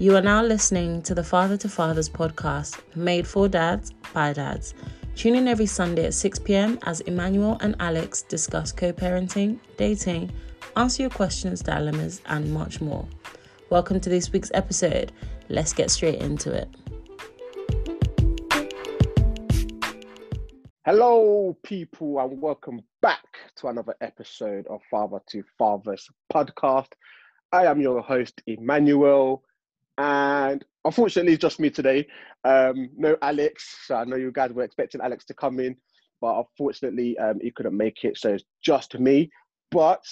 You are now listening to the Father to Fathers podcast, made for dads by dads. Tune in every Sunday at 6 pm as Emmanuel and Alex discuss co parenting, dating, answer your questions, dilemmas, and much more. Welcome to this week's episode. Let's get straight into it. Hello, people, and welcome back to another episode of Father to Fathers podcast. I am your host, Emmanuel, and unfortunately, it's just me today. Um, no Alex. So I know you guys were expecting Alex to come in, but unfortunately, um, he couldn't make it. So it's just me. But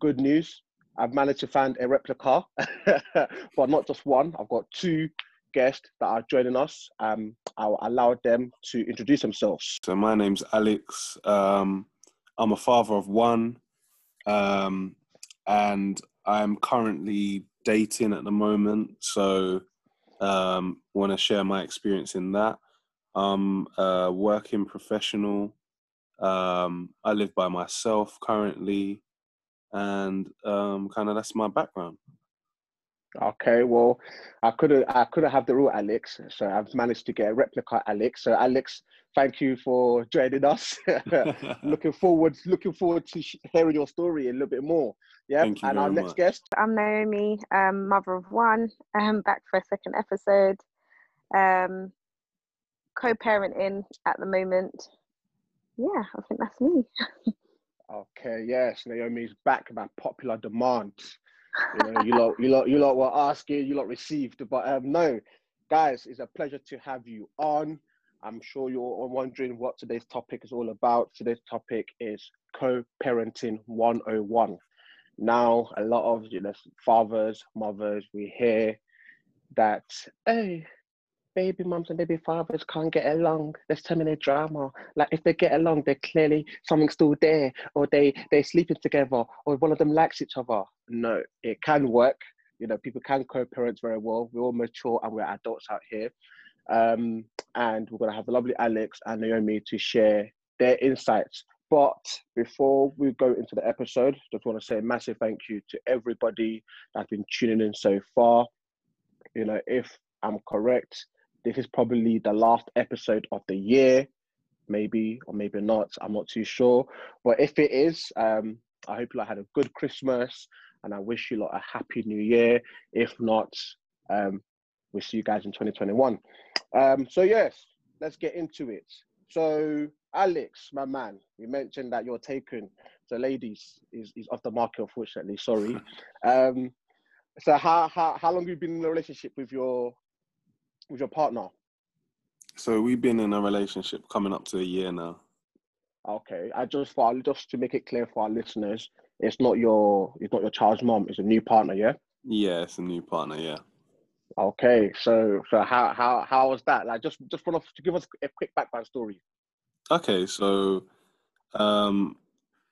good news, I've managed to find a replica, but not just one. I've got two guests that are joining us. Um, I'll allow them to introduce themselves. So my name's Alex. Um, I'm a father of one, um, and I'm currently dating at the moment. So um, want to share my experience in that. I'm a working professional. Um, I live by myself currently, and um, kind of that's my background. Okay, well, I couldn't I couldn't have the real Alex, so I've managed to get a replica Alex. So Alex, thank you for joining us. looking forward, looking forward to hearing your story a little bit more. Yeah, Thank you and our next much. guest. I'm Naomi, um, mother of one, I'm back for a second episode. Um, co-parenting at the moment. Yeah, I think that's me. Okay, yes, Naomi's back by popular demand. You know, you lot, you lot, you lot were asking, you lot received, but um, no, guys, it's a pleasure to have you on. I'm sure you're wondering what today's topic is all about. Today's topic is co-parenting 101. Now, a lot of you know fathers, mothers, we hear that hey, baby mums and baby fathers can't get along. There's too many drama. Like if they get along, they're clearly something's still there, or they they're sleeping together, or one of them likes each other. No, it can work. You know, people can co-parent very well. We're all mature and we're adults out here. Um, and we're gonna have the lovely Alex and Naomi to share their insights. But before we go into the episode, just want to say a massive thank you to everybody that's been tuning in so far. You know, if I'm correct, this is probably the last episode of the year, maybe or maybe not. I'm not too sure. But if it is, um, I hope you lot had a good Christmas and I wish you lot a happy new year. If not, um, we'll see you guys in 2021. Um, so yes, let's get into it. So Alex, my man, you mentioned that you're taken. So ladies is, is off the market, unfortunately. Sorry. um, so how, how how long have you been in a relationship with your with your partner? So we've been in a relationship coming up to a year now. Okay, I just for just to make it clear for our listeners, it's not your it's not your child's mom. It's a new partner, yeah. Yeah, it's a new partner. Yeah. Okay, so so how how how was that? Like just just want to give us a quick background story. Okay, so um,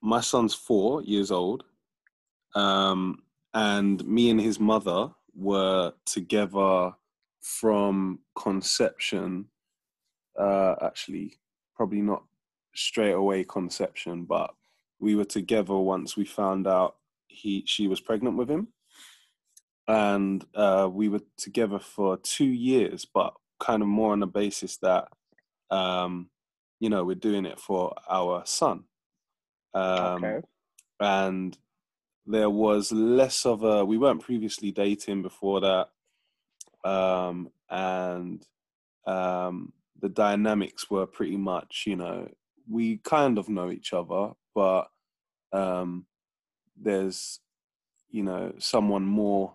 my son's four years old, um, and me and his mother were together from conception. Uh, actually, probably not straight away conception, but we were together once we found out he she was pregnant with him, and uh, we were together for two years, but kind of more on the basis that. Um, you know, we're doing it for our son. Um, Okay. And there was less of a, we weren't previously dating before that. Um, and um, the dynamics were pretty much, you know, we kind of know each other, but um, there's, you know, someone more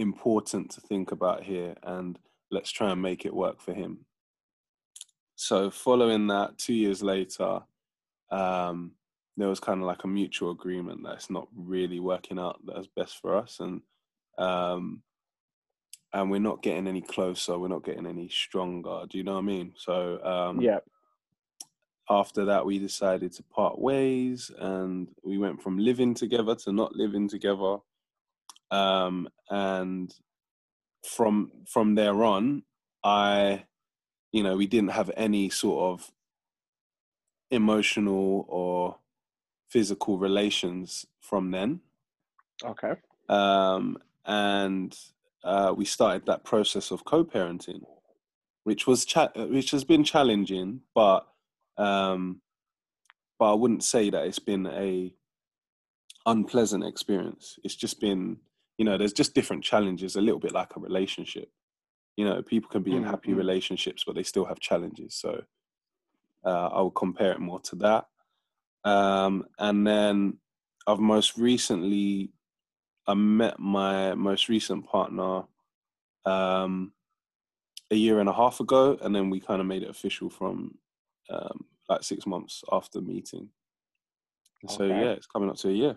important to think about here, and let's try and make it work for him. So following that two years later um, there was kind of like a mutual agreement that it's not really working out as best for us and um, and we're not getting any closer we're not getting any stronger do you know what i mean? So um, Yeah. after that we decided to part ways and we went from living together to not living together um, and from from there on i you know we didn't have any sort of emotional or physical relations from then Okay. um, and uh, we started that process of co-parenting, which was cha- which has been challenging, but um, but I wouldn't say that it's been a unpleasant experience. It's just been, you know, there's just different challenges, a little bit like a relationship. You know, people can be in happy Mm-hmm. relationships, but they still have challenges. So uh, I would compare it more to that. Um, and then I've most recently, I met my most recent partner um, a year and a half ago, and then we kind of made it official from um, like six months after meeting. And So yeah, it's coming up to a year.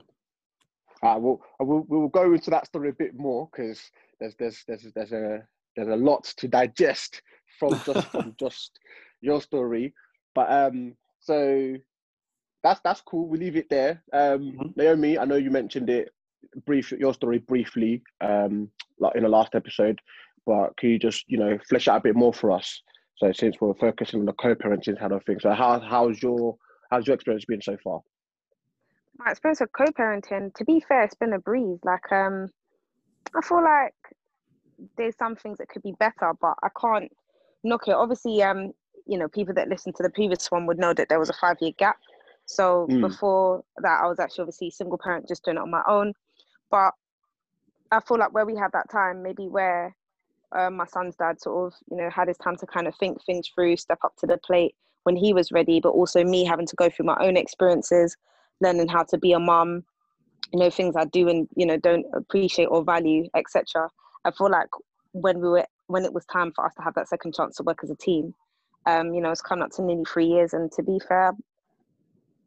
Uh, we'll, uh, we'll we'll go into that story a bit more because there's there's there's there's a there's a lot to digest from just from just your story. But um, so that's that's cool. We leave it there. Um, Mhm. Naomi, I know you mentioned it brief your story briefly um like in the last episode, but can you just you know flesh out a bit more for us? So since we're focusing on the co-parenting kind of things, so how how's your how's your experience been so far? My experience of co-parenting. To be fair it's been a breeze. Like um i feel like there's some things that could be better but i can't knock it. Obviously um you know people that listened to the previous one would know that there was a five year gap. So Mm. before that i was actually obviously single parent just doing it on my own. But i feel like where we had that time maybe where um, my son's dad sort of you know had his time to kind of think things through step up to the plate when he was ready but also me having to go through my own experiences learning how to be a mum, you know, things I do and you know don't appreciate or value, etc. I feel like when we were when it was time for us to have that second chance to work as a team, um, you know, it's coming up to nearly three years, and to be fair,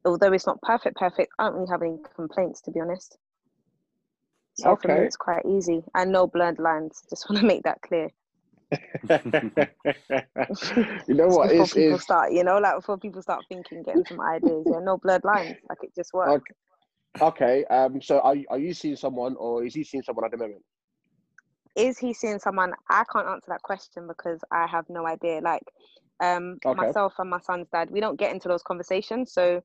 although it's not perfect, perfect, I don't really have any complaints to be honest. So for me, Okay. it's quite easy, and no blurred lines. Just want to make that clear you know what? before It's, people it's, start, you know, like before people start thinking, getting some ideas. Yeah, no blurred lines. Like it just works. okay. Um. So are you- are you seeing someone, or is he seeing someone at the moment? is he seeing someone i can't answer that question because i have no idea like um Okay. myself and my son's dad we don't get into those conversations so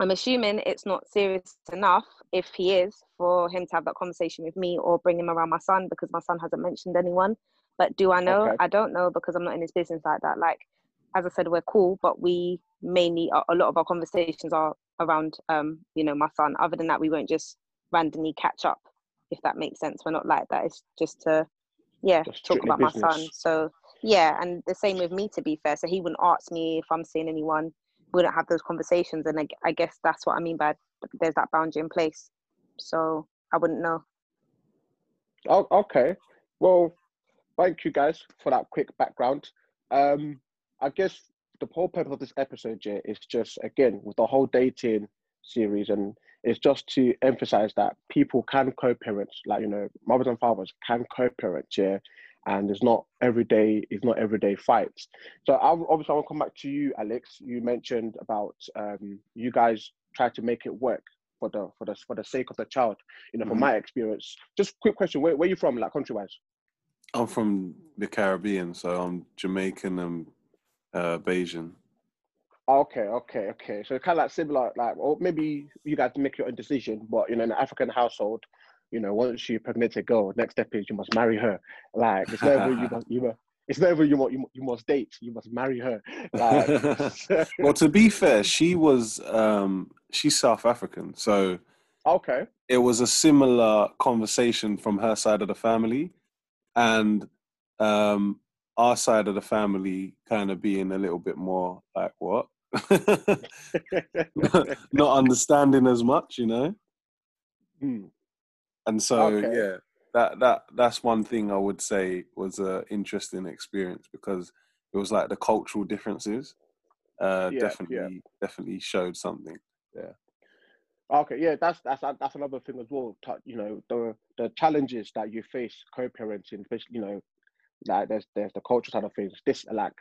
i'm assuming it's not serious enough if he is for him to have that conversation with me or bring him around my son because my son hasn't mentioned anyone but do i know? Okay. i don't know because i'm not in his business like that. Like as i said we're cool but we mainly a- lot of our conversations are around um you know my son. Other than that we won't just randomly catch up if that makes sense. We're not like that. It's just to yeah Just talk about my son. so yeah and the same with me to be fair. So he wouldn't ask me if i'm seeing anyone. We wouldn't have those conversations. And i guess that's what i mean by there's that boundary in place. So i wouldn't know. Oh, okay. Well, thank you guys for that quick background. Um, I guess the whole purpose of this episode, yeah, is just again with the whole dating series, and it's just to emphasize that people can co-parent, like you know, mothers and fathers can co-parent, yeah, and it's not everyday, it's not everyday fights. So I obviously I want to come back to you, Alex. You mentioned about um, you guys try to make it work for the for the for the sake of the child. You know, from Mhm. my experience. Just quick question: Where where you from, like country wise? I'm from the Caribbean, so I'm Jamaican and uh, Bajan. Okay, okay, okay. So kind of like similar, like, or maybe you guys make your own decision, but you know, in an African household, you know, once you pregnant a girl, next step is you must marry her. Like, it's never you must, you must, it's never you must, you, you must date. You must marry her. Like, well, to be fair, she was um, she's South African, so okay, it was a similar conversation from her side of the family, and um, our side of the family kind of being a little bit more like what, not understanding as much, you know. Hmm. And so Okay. yeah, that that that's one thing I would say was a interesting experience because it was like the cultural differences uh, Yeah, yeah. definitely definitely showed something. Okay, yeah, that's that's that's another thing as well. You know, the the challenges that you face co-parenting, especially you know, like there's there's the cultural side of things. This like,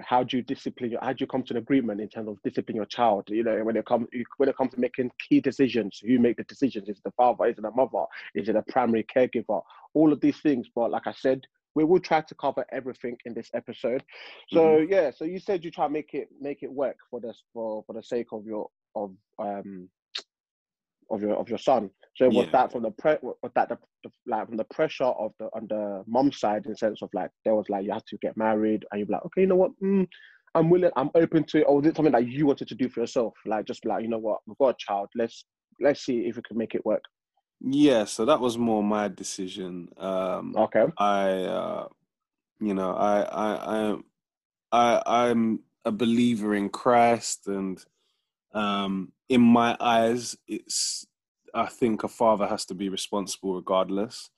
how do you discipline? Your, how do you come to an agreement in terms of discipline your child? You know, when it comes when it comes to making key decisions, who make the decisions? Is it the father? Is it the mother? Is it a primary caregiver? All of these things. But like I said, we will try to cover everything in this episode. So yeah, so you said you try to make it make it work for this for for the sake of your of um of your of your son. So was Yeah. that from the pre was that the, the like from the pressure of the on the mom side in the sense of like there was like you had to get married and you're like okay you know what mm, I'm willing I'm open to it or was it something that you wanted to do for yourself like just like you know what we've got a child let's let's see if we can make it work. Yeah, so that was more my decision. Um, Okay. I, uh, you know, I, I, I, I, I'm a believer in Christ, and um, in my eyes, it's. I think a father has to be responsible regardless,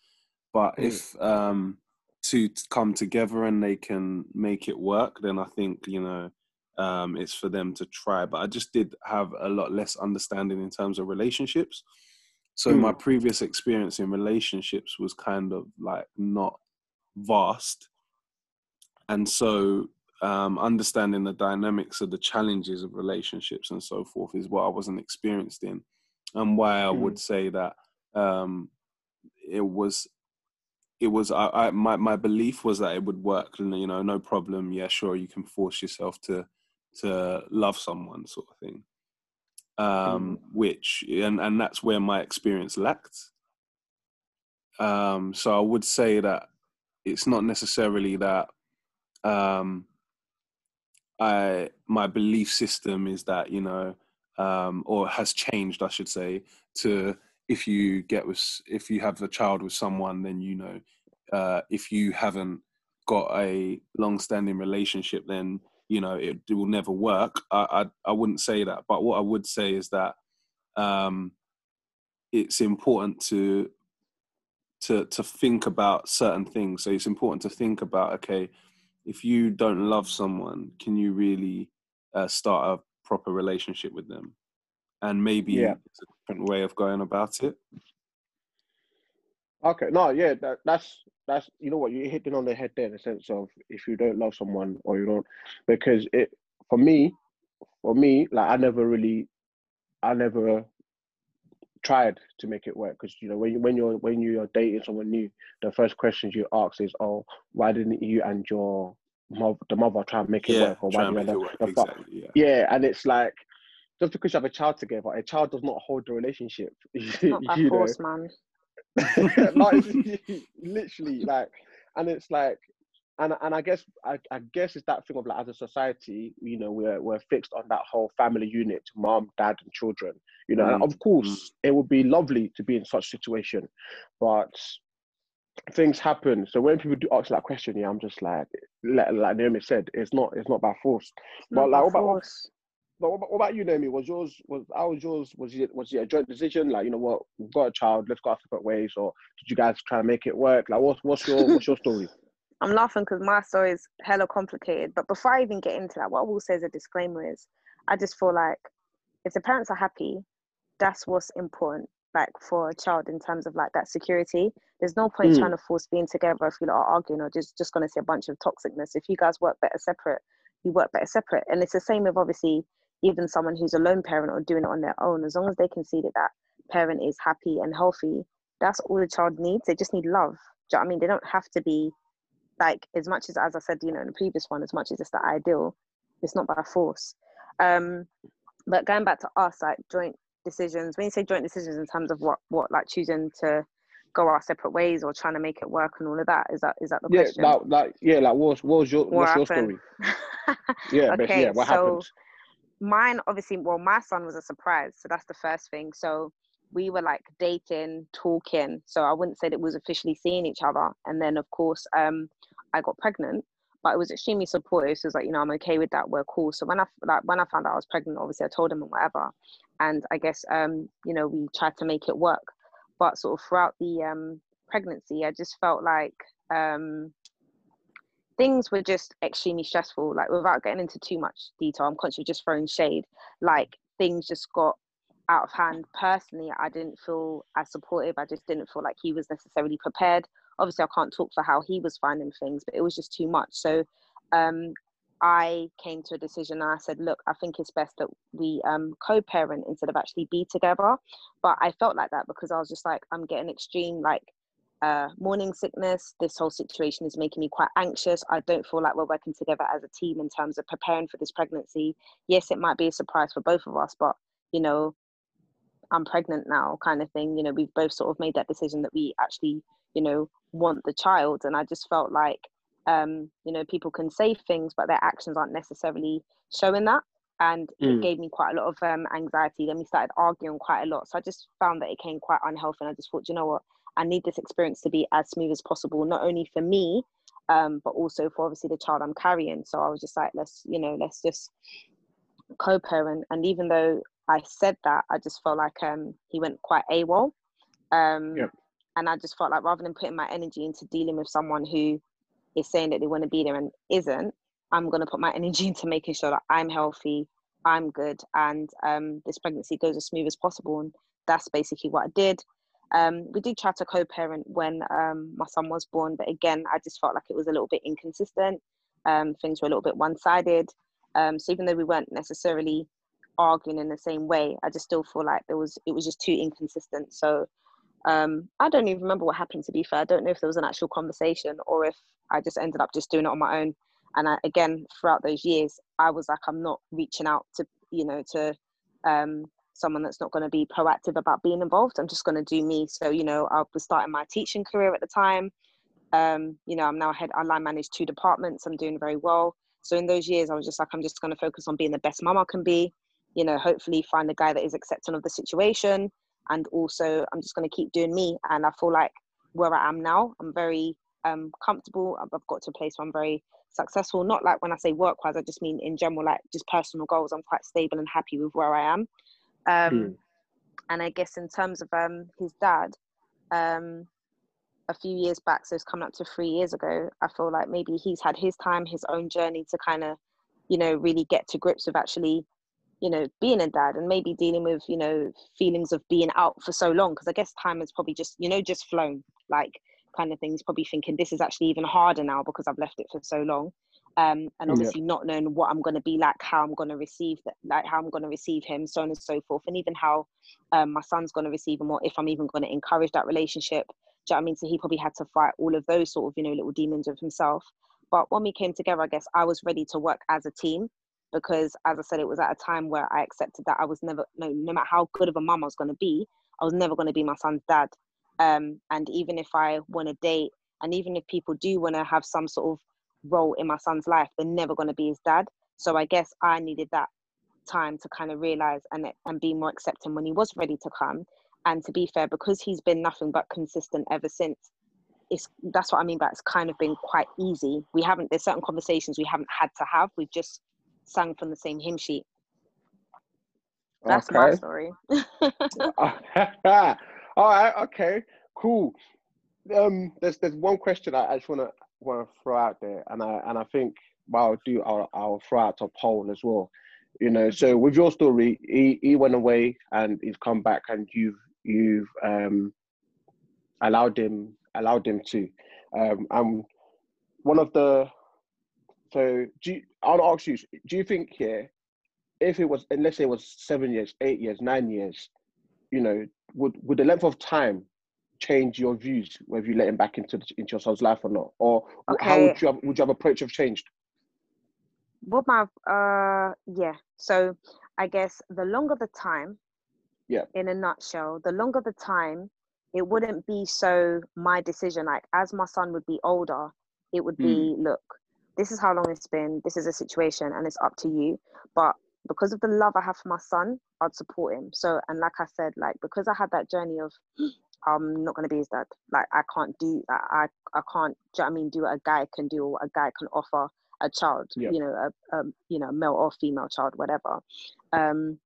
but Mm. if um, two come together and they can make it work, then I think you know um, it's for them to try. But I just did have a lot less understanding in terms of relationships. So my previous experience in relationships was kind of like not vast, and so um, understanding the dynamics of the challenges of relationships and so forth is what I wasn't experienced in, and why I would say that um, it was. It was I, I my my belief was that it would work. and, You know, no problem. Yeah, sure, you can force yourself to to love someone, sort of thing um, which and and that's where my experience lacked. Um, so I would say that it's not necessarily that um, I my belief system is that you know um, or has changed, I should say, to if you get with if you have a child with someone, then you know uh, if you haven't got a long-standing relationship, then you know it, it will never work. I, I I wouldn't say that, but what I would say is that um, it's important to to to think about certain things. So it's important to think about okay, if you don't love someone, can you really uh, start a proper relationship with them? And maybe Yeah. it's a different way of going about it. Okay, no, yeah, that, that's that's you know what you're hitting on the head there in the sense of if you don't love someone or you don't because it for me, for me, like I never really, I never tried to make it work because you know when you when you're when you're dating someone new, the first questions you ask is, oh, why didn't you and your mother, the mother try and make it Yeah, work or try why did make you it and work. the, the, Exactly. Yeah. yeah, and it's like just because you have a child together, a child does not hold the relationship. Not by you know, force, man. no, it's literally like, and it's like, and and I guess I, I guess it's that thing of like as a society, you know, we're we're fixed on that whole family unit, mom, dad, and children. You know, and Mm, of course, it would be lovely to be in such a situation, but things happen. So when people do ask that question, yeah, I'm just like, like, like Naomi said, it's not it's not by force. Not But like, what about what, force. but what, about- what about you, Naomi? Was yours was how was yours? Was it was it a joint decision? Like, you know what, we've got a child, let's go our separate ways, or did you guys try to make it work? Like, what's what's your what's your story? I'm laughing because my story is hella complicated. But before I even get into that, what I will say as a disclaimer is I just feel like if the parents are happy, that's what's important, like for a child in terms of like that security. There's no point Mm. trying to force being together if you lot are arguing or just just gonna see a bunch of toxicness. If you guys work better separate, you work better separate. And it's the same with obviously even someone who's a lone parent or doing it on their own, as long as they can see that that parent is happy and healthy, that's all the child needs. They just need love. Do you know what I mean? They don't have to be like as much as as I said, you know, in the previous one, as much as it's the ideal, it's not by force. Um, but going back to us, like joint decisions. When you say joint decisions in terms of what what like choosing to go our separate ways or trying to make it work and all of that, is that is that the Yeah, question? like, like yeah, like what's what's your What what's your story? Yeah, Okay, yeah, what so- happened? mine obviously well my son was a surprise so that's the first thing so we were like dating talking so i wouldn't say that we was officially seeing each other and then of course um i got pregnant but it was extremely supportive so it was like you know i'm okay with that we're cool so when i like when i found out i was pregnant obviously i told him and whatever and i guess um you know we tried to make it work but sort of throughout the um pregnancy i just felt like um things were just extremely stressful. Like without getting into too much detail, I'm of just throwing shade. Like things just got out of hand. Personally, I didn't feel as supportive. I just didn't feel like he was necessarily prepared. Obviously, I can't talk for how he was finding things, but it was just too much. So um, I came to a decision and I said, look, I think it's best that we um, co-parent instead of actually be together. But I felt like that because I was just like, I'm getting extreme like uh, morning sickness. This whole situation is making me quite anxious. I don't feel like we're working together as a team in terms of preparing for this pregnancy. Yes, it might be a surprise for both of us, but you know, I'm pregnant now, kind of thing. You know, we've both sort of made that decision that we actually, you know, want the child. And I just felt like, um, you know, people can say things, but their actions aren't necessarily showing that. And mm. it gave me quite a lot of um, anxiety. Then we started arguing quite a lot. So I just found that it came quite unhealthy. And I just thought, you know what? I need this experience to be as smooth as possible, not only for me, um, but also for obviously the child I'm carrying. So I was just like, let's, you know, let's just co-parent. And even though I said that, I just felt like um, he went quite AWOL. Um, yep. And I just felt like rather than putting my energy into dealing with someone who is saying that they want to be there and isn't, I'm going to put my energy into making sure that I'm healthy, I'm good, and um, this pregnancy goes as smooth as possible. And that's basically what I did. Um, we did try to co-parent when um, my son was born, but again, I just felt like it was a little bit inconsistent. Um, things were a little bit one-sided. Um, so even though we weren't necessarily arguing in the same way, I just still feel like there was it was just too inconsistent. So um, I don't even remember what happened. To be fair, I don't know if there was an actual conversation or if I just ended up just doing it on my own. And I, again, throughout those years, I was like, I'm not reaching out to you know to um, someone that's not going to be proactive about being involved. I'm just going to do me. So, you know, I was starting my teaching career at the time. Um, you know, I'm now head, I manage two departments. I'm doing very well. So in those years, I was just like, I'm just going to focus on being the best mom I can be. You know, hopefully find a guy that is accepting of the situation. And also, I'm just going to keep doing me. And I feel like where I am now, I'm very um, comfortable. I've got to a place where I'm very successful. Not like when I say work wise, I just mean in general, like just personal goals. I'm quite stable and happy with where I am. Um, mm. And I guess in terms of um, his dad, um, a few years back, so it's coming up to three years ago, I feel like maybe he's had his time, his own journey to kind of, you know, really get to grips with actually, you know, being a dad and maybe dealing with, you know, feelings of being out for so long. Because I guess time has probably just, you know, just flown like kind of things, probably thinking this is actually even harder now because I've left it for so long um, and obviously yeah. not knowing what I'm going to be like, how I'm going to receive that, like how I'm going to receive him, so on and so forth, and even how um, my son's going to receive him, or if I'm even going to encourage that relationship. Do you know what I mean? So he probably had to fight all of those sort of you know little demons of himself. But when we came together, I guess I was ready to work as a team because, as I said, it was at a time where I accepted that I was never, no, no matter how good of a mum I was going to be, I was never going to be my son's dad. Um, and even if I want to date, and even if people do want to have some sort of role in my son's life, they're never going to be his dad. So I guess I needed that time to kind of realize and and be more accepting when he was ready to come. And to be fair, because he's been nothing but consistent ever since, it's that's what I mean by it's kind of been quite easy. We haven't there's certain conversations we haven't had to have. We've just sung from the same hymn sheet. That's okay. my story. All right, okay, cool. Um, there's there's one question I, I just want to want to throw out there, and I and I think what I'll do, I'll, I'll throw out a poll as well. You know, so with your story, he, he went away and he's come back, and you've you've um, allowed him allowed him to. Um, and one of the so do you, I'll ask you, do you think here, if it was, let's say it was seven years, eight years, nine years, you know, would would the length of time change your views whether you let him back into the, into your son's life or not, or okay. how would you have, would you have approach have changed? What my uh yeah, so I guess the longer the time, yeah, in a nutshell, the longer the time, it wouldn't be so my decision. Like as my son would be older, it would be mm. look, this is how long it's been, this is a situation, and it's up to you. But because of the love I have for my son, I'd support him. So, and like I said, like because I had that journey of I'm not going to be his dad. Like I can't do that. I I can't. Do you know I mean do what a guy can do or a guy can offer a child. You know, a, a you know male or female child, whatever. Um,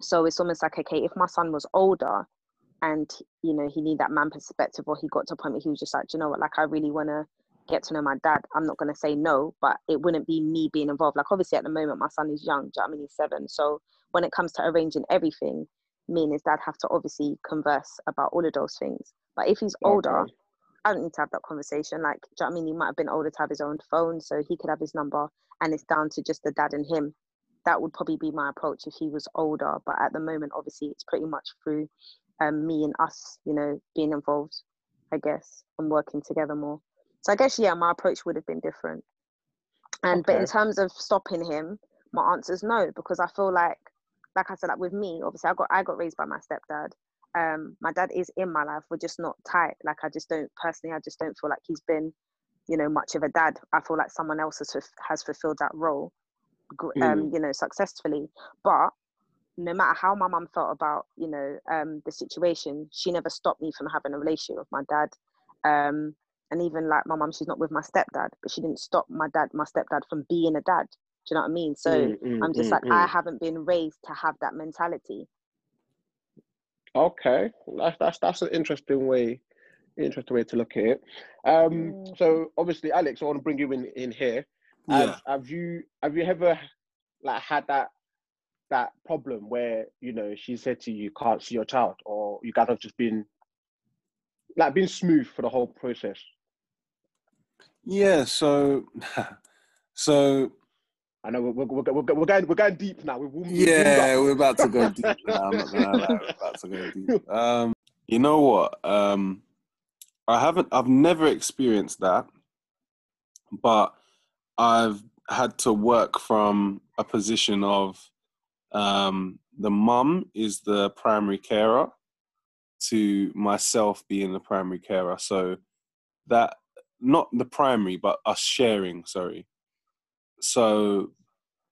so it's almost like okay, if my son was older, and you know he need that man perspective, or he got to a point where he was just like, you know what, like I really want to get to know my dad. I'm not going to say no, but it wouldn't be me being involved. Like obviously at the moment my son is young. Do you know I mean he's seven. So when it comes to arranging everything, me and his dad have to obviously converse about all of those things. But if he's older, okay. I don't need to have that conversation. Like, do you know I mean? He might have been older to have his own phone, so he could have his number, and it's down to just the dad and him. That would probably be my approach if he was older. But at the moment, obviously, it's pretty much through um, me and us, you know, being involved, I guess, and working together more. So I guess, yeah, my approach would have been different. And okay. but in terms of stopping him, my answer is no, because I feel like like I said, like with me, obviously I got I got raised by my stepdad. Um, my dad is in my life. We're just not tight. Like I just don't personally. I just don't feel like he's been, you know, much of a dad. I feel like someone else has has fulfilled that role, um, mm. you know, successfully. But no matter how my mum felt about, you know, um, the situation, she never stopped me from having a relationship with my dad. Um, and even like my mom she's not with my stepdad, but she didn't stop my dad, my stepdad, from being a dad. Do you know what I mean? So mm, mm, I'm just mm, like, I mm. haven't been raised to have that mentality. Okay, that's that's that's an interesting way, interesting way to look at it. Um, mm. so obviously, Alex, I want to bring you in in here. Yeah. have you have you ever like had that that problem where you know she said to you, you can't see your child, or you guys have just been like been smooth for the whole process? Yeah. So, so I know we're, we're, we're, we're, going we're going deep now. We're, yeah, we're about to go deep now. I'm not gonna lie, we're about to go deep. Um, you know what? Um, I haven't. I've never experienced that, but I've had to work from a position of um, the mum is the primary carer to myself being the primary carer. So that not the primary, but us sharing. Sorry. So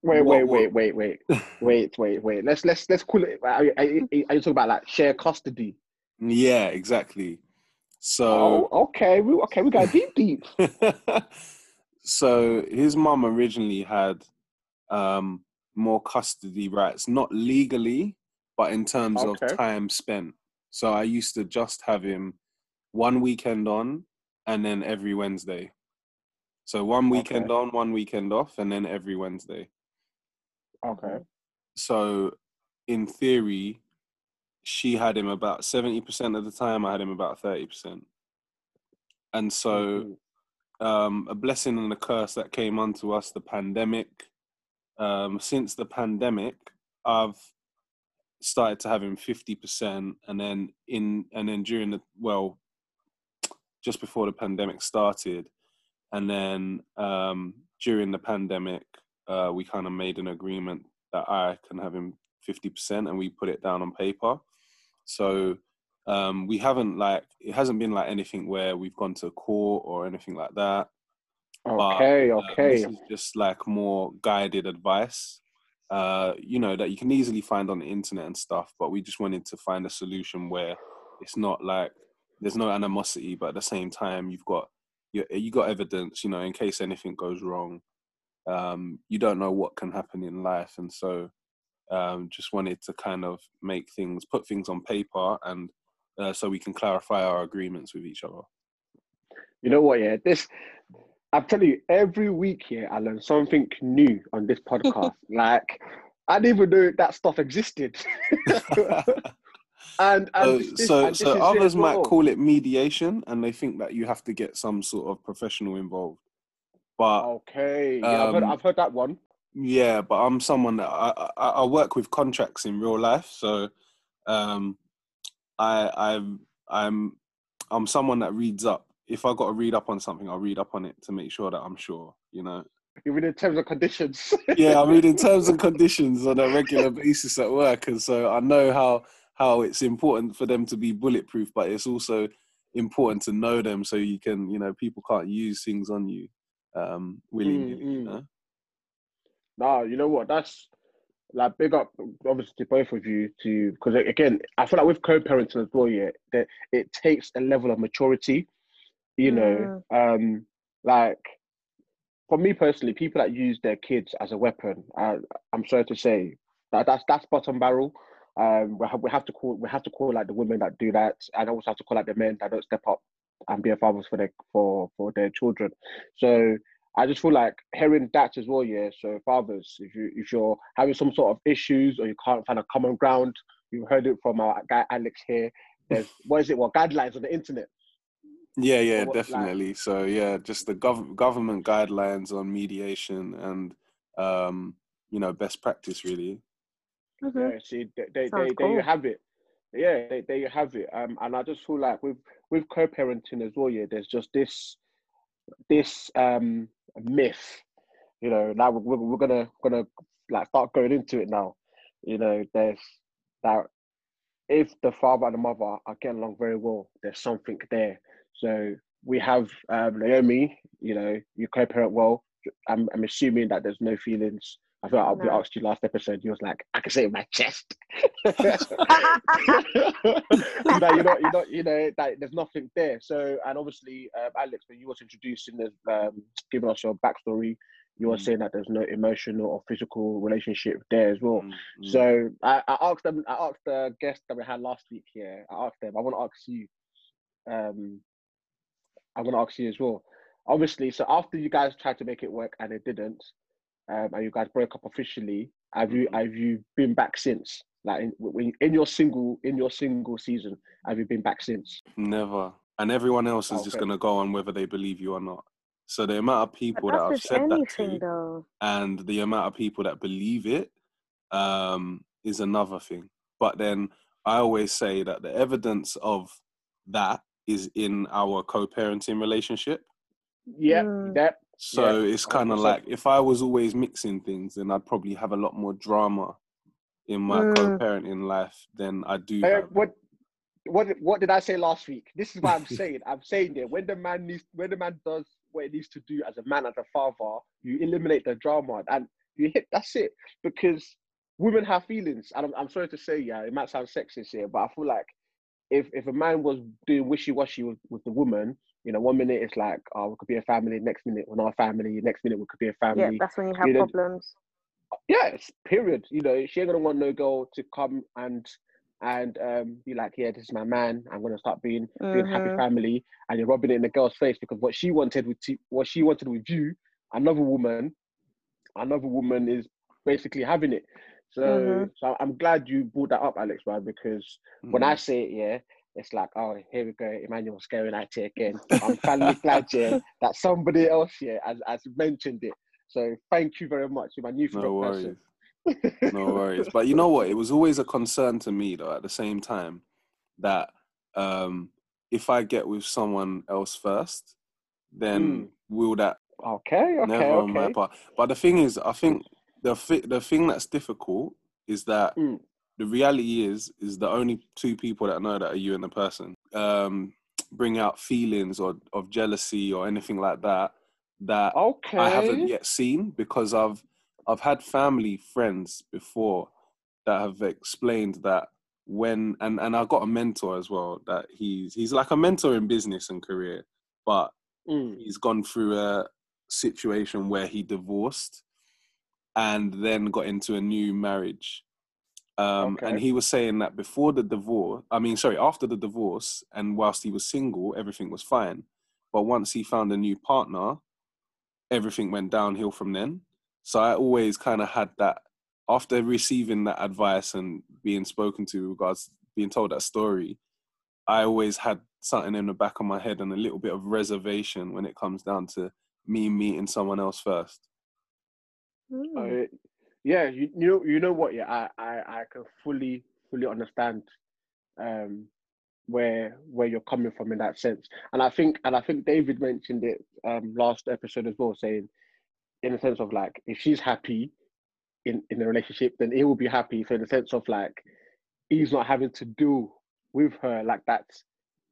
wait, what, wait, wait, wait, wait, wait, wait, wait. Let's let's let's call it. Are, are, you talking about like share custody? Yeah, exactly. So oh, okay, we okay, we got deep, deep. so his mom originally had um, more custody rights, not legally, but in terms okay. of time spent. So I used to just have him one weekend on, and then every Wednesday. So one weekend okay. on, one weekend off, and then every Wednesday. Okay. So, in theory, she had him about 70% of the time, I had him about 30%. And so, um, a blessing and a curse that came onto us, the pandemic. Um, since the pandemic, I've started to have him 50% and then in and then during the well just before the pandemic started and then um, during the pandemic, uh, we kind of made an agreement that I can have him 50% and we put it down on paper. So um, we haven't like, it hasn't been like anything where we've gone to court or anything like that. Okay, but, okay. Uh, this is just like more guided advice, uh, you know, that you can easily find on the internet and stuff. But we just wanted to find a solution where it's not like there's no animosity, but at the same time, you've got you, you got evidence, you know, in case anything goes wrong. Um, you don't know what can happen in life, and so um, just wanted to kind of make things, put things on paper, and uh, so we can clarify our agreements with each other. You know what? Yeah, this I'm telling you, every week here I learn something new on this podcast. like I didn't even know that stuff existed. And, and uh, so, and so others might call it mediation, and they think that you have to get some sort of professional involved. But okay, yeah, um, I've, heard, um, I've heard that one. Yeah, but I'm someone that I, I, I work with contracts in real life, so um, I I'm I'm I'm someone that reads up. If I got to read up on something, I'll read up on it to make sure that I'm sure. You know. You read in terms of conditions. yeah, I read in terms and conditions on a regular basis at work, and so I know how how it's important for them to be bulletproof, but it's also important to know them so you can, you know, people can't use things on you um, willy nilly. Mm-hmm. You know? Nah, you know what? That's like big up, obviously, to both of you to because again, I feel like with co-parenting as well, yeah, that it takes a level of maturity. You know, mm. um, like for me personally, people that use their kids as a weapon, I, I'm sorry to say that that's that's bottom barrel. Um, we have, we have to call we have to call like the women that do that, and also have to call out the men that don't step up and be a fathers for their for for their children. So I just feel like hearing that as well, yeah. So fathers, if you if you're having some sort of issues or you can't find a common ground, you heard it from our guy Alex here. There's what is it? What guidelines on the internet? Yeah, yeah, what, definitely. Like, so yeah, just the gov- government guidelines on mediation and um, you know best practice really. Mm-hmm. Yeah, see, they, they, they, there you have it. Yeah, they, there you have it. Um, and I just feel like with with co-parenting as well, yeah, there's just this this um myth. You know, now we're, we're gonna gonna like start going into it now. you know, there's that if the father and the mother are getting along very well, there's something there. So we have um, Naomi, you know, you co-parent well. I'm, I'm assuming that there's no feelings. I feel like I'll be asked you last episode. You was like, I can say in my chest. you know, you know, you know, you know that there's nothing there. So, and obviously, um, Alex, when you was introducing the, um, giving us your backstory, you were Mm. saying that there's no emotional or physical relationship there as well. Mm, mm. So I, I asked them, I asked the guest that we had last week here, I asked them, I want to ask you, um, I want to ask you as well. Obviously, so after you guys tried to make it work and it didn't, um, and you guys broke up officially, have you Mhm. have you been back since? Like in, when, in your single in your single season, have you been back since? Never. And everyone else is just Okay. going to go on whether they believe you or not. So the amount of people that I've with said that anything to though. and the amount of people that believe it um, is another thing. But then I always say that the evidence of that is in our co-parenting relationship. Yeah, Mm. that So Yeah, it's kind of like if I was always mixing things, then I'd probably have a lot more drama in my Mm. co-parenting life than I do. Uh, what what did- what did I say last week? This is what I'm saying. I'm saying that when the man needs when the man does what he needs to do as a man, as a father, you eliminate the drama and you hit that's it. Because women have feelings. And I'm, I'm sorry to say, yeah, it might sound sexist here, but I feel like if if a man was doing wishy washy with, with the woman, you know, one minute it's like, oh, we could be a family, next minute we're not a family, next minute we could be a family. Yeah, that's when you have you know, problems. Yes, period. You know, she ain't gonna want no girl to come and and um be like, yeah, this is my man. I'm gonna start being being happy family, and you're rubbing it in the girl's face because what she wanted with t- what she wanted with you, another woman, another woman is basically having it. So, Mhm. so I'm glad you brought that up, Alex, man, because when I Mm. say it, yeah, it's like, oh, here we go, Emmanuel's going at it again. I'm finally glad, yeah, that somebody else, yeah, has, has mentioned it. So thank you very much. You're my new no worries. no worries. But you know what? It was always a concern to me, though, at the same time, that um, if I get with someone else first, then will that Okay, okay, never on my part? But the thing is, I think the fi- the thing that's difficult is that Mm. The reality is is the only two people that know that are you and the person. Um, bring out feelings or of jealousy or anything like that that Okay. I haven't yet seen because I've I've had family friends before that have explained that when and and I've got a mentor as well that he's he's like a mentor in business and career, but Mm. he's gone through a situation where he divorced and then got into a new marriage. Um, And he was saying that before the divorce, I mean, sorry, after the divorce, and whilst he was single, everything was fine. But once he found a new partner, everything went downhill from then. So I always kind of had that after receiving that advice and being spoken to regards being told that story, I always had something in the back of my head and a little bit of reservation when it comes down to me meeting someone else first. Mm. Uh, yeah, you, you know, you know what? Yeah, I, I, I can fully, fully understand um, where where you're coming from in that sense, and I think, and I think David mentioned it um, last episode as well, saying in the sense of like, if she's happy in in the relationship, then he will be happy. So in the sense of like, he's not having to deal with her like that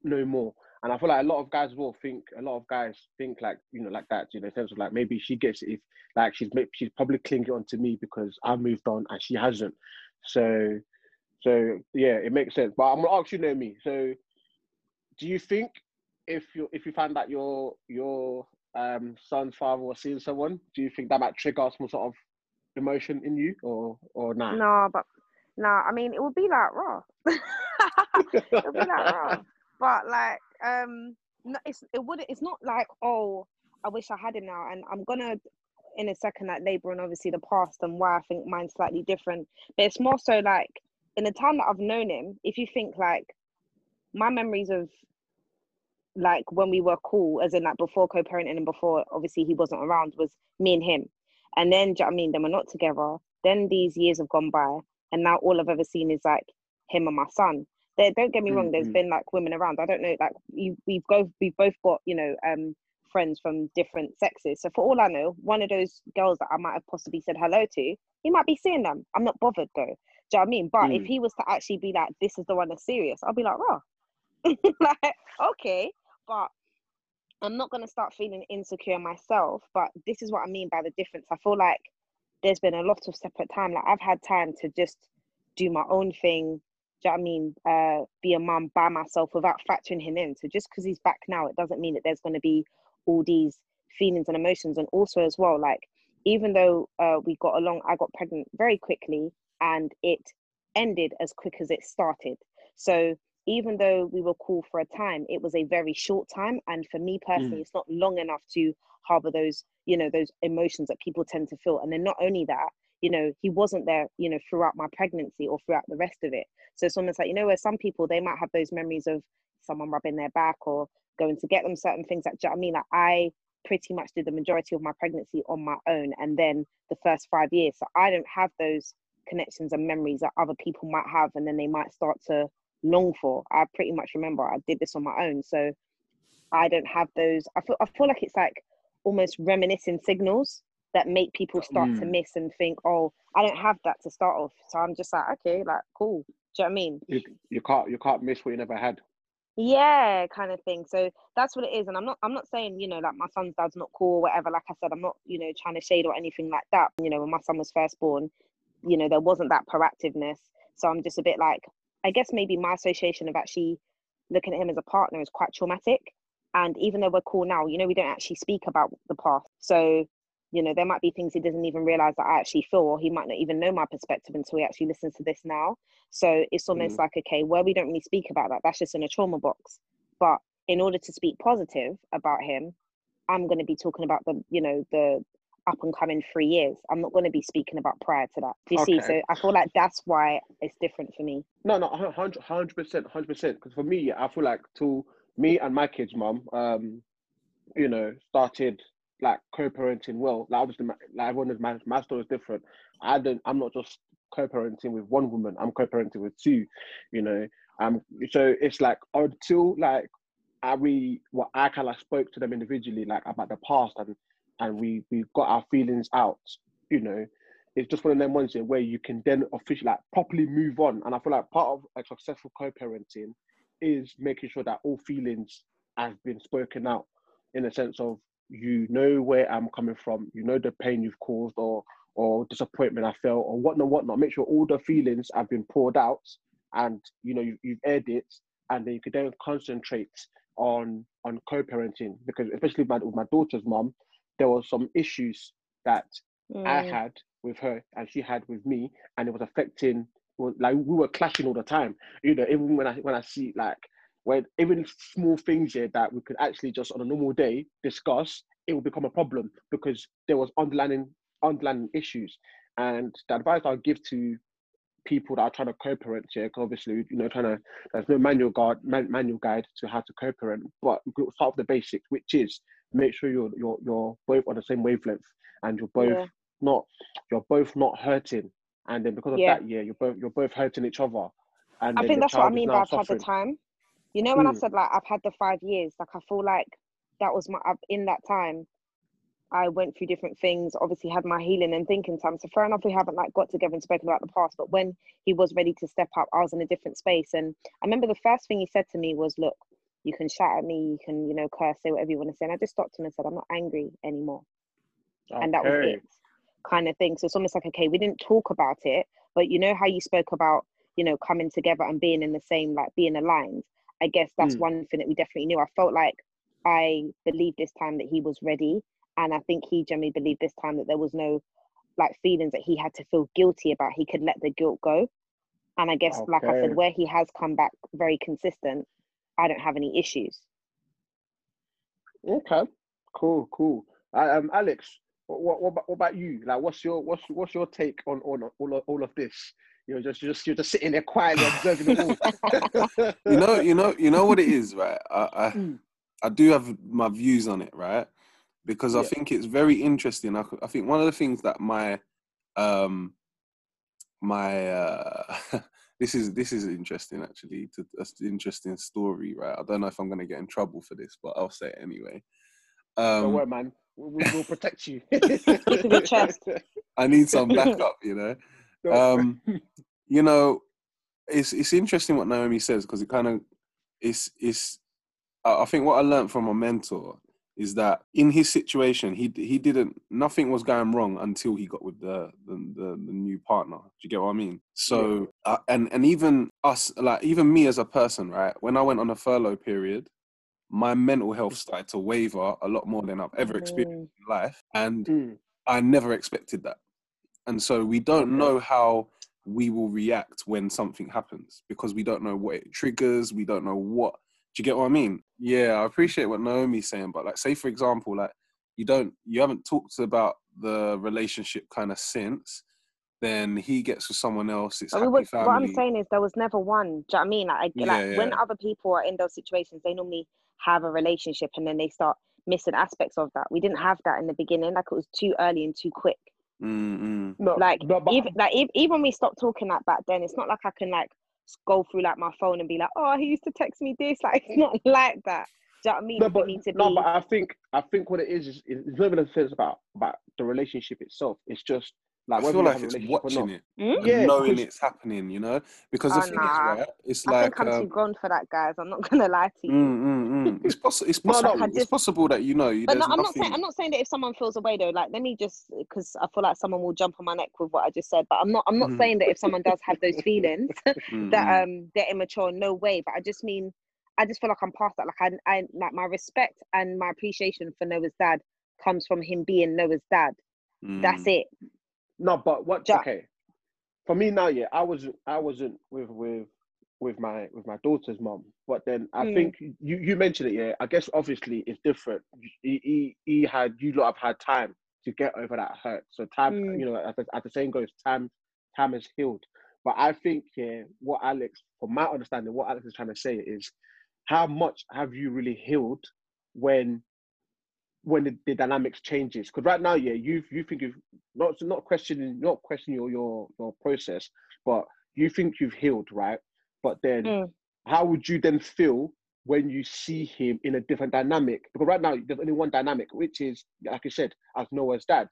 no more. And I feel like a lot of guys will think a lot of guys think like you know like that, you know, in terms of like maybe she gets it if like she's she's probably clinging on to me because I moved on and she hasn't. So so yeah, it makes sense. But I'm gonna ask you, Naomi. So do you think if you if you find that your your um son's father was seeing someone, do you think that might trigger some sort of emotion in you or or nah? No, but no, I mean it would be like raw. it would be like raw. But like, um, no, it's it wouldn't. It's not like oh, I wish I had him now, and I'm gonna in a second like labor and obviously the past and why I think mine's slightly different. But it's more so like in the time that I've known him. If you think like my memories of like when we were cool, as in like before co-parenting and before obviously he wasn't around, was me and him. And then, you know I mean, then we're not together. Then these years have gone by, and now all I've ever seen is like him and my son. There, don't get me wrong. There's Mhm. been like women around. I don't know. Like you, we've both we've both got you know um friends from different sexes. So for all I know, one of those girls that I might have possibly said hello to, he might be seeing them. I'm not bothered though. Do you know what I mean? But if Mm. he was to actually be like, this is the one that's serious, I'll be like, raw. like, okay. But I'm not gonna start feeling insecure myself. But this is what I mean by the difference. I feel like there's been a lot of separate time. Like I've had time to just do my own thing. Do you know I mean? Uh, be a mum by myself without factoring him in. So just because he's back now, it doesn't mean that there's going to be all these feelings and emotions. And also as well, like even though uh, we got along, I got pregnant very quickly, and it ended as quick as it started. So even though we were cool for a time, it was a very short time. And for me personally, it's not long enough to harbor those, you know, those emotions that people tend to feel. And then not only that, you know, he wasn't there, you know, throughout my pregnancy or throughout the rest of it. So it's almost like, you know, where some people they might have those memories of someone rubbing their back or going to get them certain things. Like, you know I mean? Like I pretty much did the majority of my pregnancy on my own and then the first five years. So I don't have those connections and memories that other people might have and then they might start to long for. I pretty much remember I did this on my own. So I don't have those. I feel I feel like it's like almost reminiscing signals that make people start to Mm. miss and think, oh, I don't have that to start off. So I'm just like, okay, like cool. Do you know what I mean? You, you can't you can't miss what you never had. Yeah, kind of thing. So that's what it is. And I'm not I'm not saying, you know, like my son's dad's not cool or whatever. Like I said, I'm not, you know, trying to shade or anything like that. You know, when my son was first born, you know, there wasn't that proactiveness. So I'm just a bit like, I guess maybe my association of actually looking at him as a partner is quite traumatic. And even though we're cool now, you know, we don't actually speak about the past. So, you know, there might be things he doesn't even realize that I actually feel, or he might not even know my perspective until he actually listens to this now. So it's almost like, okay, where we don't really speak about that, that's just in a trauma box. But in order to speak positive about him, I'm going to be talking about the, you know, the up and coming three years. I'm not going to be speaking about prior to that. Do you see? So I feel like that's why it's different for me. No, no, hun- hundred, hundred percent, hundred percent. Because for me, I feel like to me and my kids' mum, um, you know, started like co-parenting well. Like obviously, my, like everyone my my story is different. I don't. I'm not just co-parenting with one woman. I'm co-parenting with two. You know, um. So it's like until like I we what I kind of spoke to them individually, like about the past, and and we we got our feelings out. You know, it's just one of them ones here where you can then officially like properly move on. And I feel like part of a successful co-parenting is making sure that all feelings have been spoken out in the sense of you know where I'm coming from, you know the pain you've caused or or disappointment I felt or whatnot, whatnot. Make sure all the feelings have been poured out and you know you, you've aired it and then you can then concentrate on on co-parenting because especially with my, with my daughter's mom, there was some issues that I Mm, had with her and she had with me, and it was affecting. Like we were clashing all the time. You know, even when I when I see like when even small things here that we could actually just on a normal day discuss, it will become a problem because there was underlying underlying issues. And the advice I'll give to people that are trying to co-parent here, 'cause obviously, you know, trying to there's no manual guide man, manual guide to how to co-parent, but start with the basics, which is make sure you're you're you're both on the same wavelength and you're both Yeah. not you're both not hurting, and then because of Yeah. that, yeah, you're both you're both hurting each other. And I think that's what I mean by I've had the time. You know, when I Mm. said like I've had the five years, like I feel like that was my in that time. I went through different things. Obviously, had my healing and thinking time. So fair enough, we haven't like got together and spoken about the past. But when he was ready to step up, I was in a different space. And I remember the first thing he said to me was, "Look, you can shout at me, you can, you know, curse, say whatever you want to say." And I just stopped him and said, "I'm not angry anymore." and that was it kind of thing so it's almost like okay we didn't talk about it but you know how you spoke about you know coming together and being in the same like being aligned i guess that's Mm. one thing that we definitely knew i felt like i believed this time that he was ready and i think he generally believed this time that there was no like feelings that he had to feel guilty about he could let the guilt go and i guess like i said where he has come back very consistent i don't have any issues Okay, cool, cool. Um, Alex, what, what, what about you? Like, what's your what's what's your take on on all of, all of this? You're just you're just you're just sitting there quietly observing it all. you know, you know, you know what it is, right? I, I, Mm. I do have my views on it, right? Because I Yeah. think it's very interesting. I, I think one of the things that my, um, my, uh, this is this is interesting actually. To, an interesting story, right? I don't know if I'm gonna get in trouble for this, but I'll say it anyway. Don't Um, worry, man. We, we will protect you. Keep it in your chest. I need some backup, you know. Um, you know, it's it's interesting what Naomi says because it kind of it's it's. I think what I learned from a mentor is that in his situation, he he didn't nothing was going wrong until he got with the the, the, the new partner. Do you get what I mean? So uh, and and even us, like even me as a person, right? When I went on a furlough period, my mental health started to waver a lot more than I've ever experienced in life, and Mm. I never expected that. And so we don't know how we will react when something happens because we don't know what it triggers. We don't know what. Do you get what I mean? Yeah, I appreciate what Naomi's saying, but like, say for example, like you don't, you haven't talked about the relationship kind of since. Then he gets with someone else. It's happy was, family. what I'm saying is there was never one. Do you know what I mean? Like, I- Yeah, like when other people are in those situations, they normally have a relationship and then they start missing aspects of that. We didn't have that in the beginning. Like it was too early and too quick. Mm-mm. No, Like no, but even like ev- even when we stopped talking like back then, it's not like I can like s- go through like my phone and be like, oh, he used to text me this. Like it's not like that. Do you know what I mean? no, but me to no, be but I think I think what it is is it's not even a sense about about the relationship itself. It's just like I whether feel like it's watching it, and Yeah, knowing it's happening. You know, because the Oh, thing nah. is, right? It's I like think I'm um, too grown for that, guys. I'm not gonna lie to you. Mm, mm, mm. It's possible. It's No, no. possible. I It's just- possible that you know. But no, I'm not saying I'm not saying that if someone feels away though, like let me just because I feel like someone will jump on my neck with what I just said. But I'm not I'm not Mhm. saying that if someone does have those feelings Mm, that mm. um they're immature, no way. But I just mean I just feel like I'm past that. Like I I like my respect and my appreciation for Noah's dad comes from him being Noah's dad. That's Mm. it. No, but what? Ja- Okay, for me now, yeah, I wasn't I wasn't with with with my with my daughter's mom, but then I Mm. think you you mentioned it, yeah. I guess obviously it's different. He he, he had you lot have had time to get over that hurt, so time Mm. you know at the, as the saying goes, time time has healed. But I think yeah, what Alex, from my understanding, what Alex is trying to say is, how much have you really healed when when the, the dynamics changes? Because right now, yeah, you you think you've not not questioning not questioning your your your process, but you think you've healed, right? But then, Mm. how would you then feel when you see him in a different dynamic? Because right now, there's only one dynamic, which is like I said, as Noah's dad.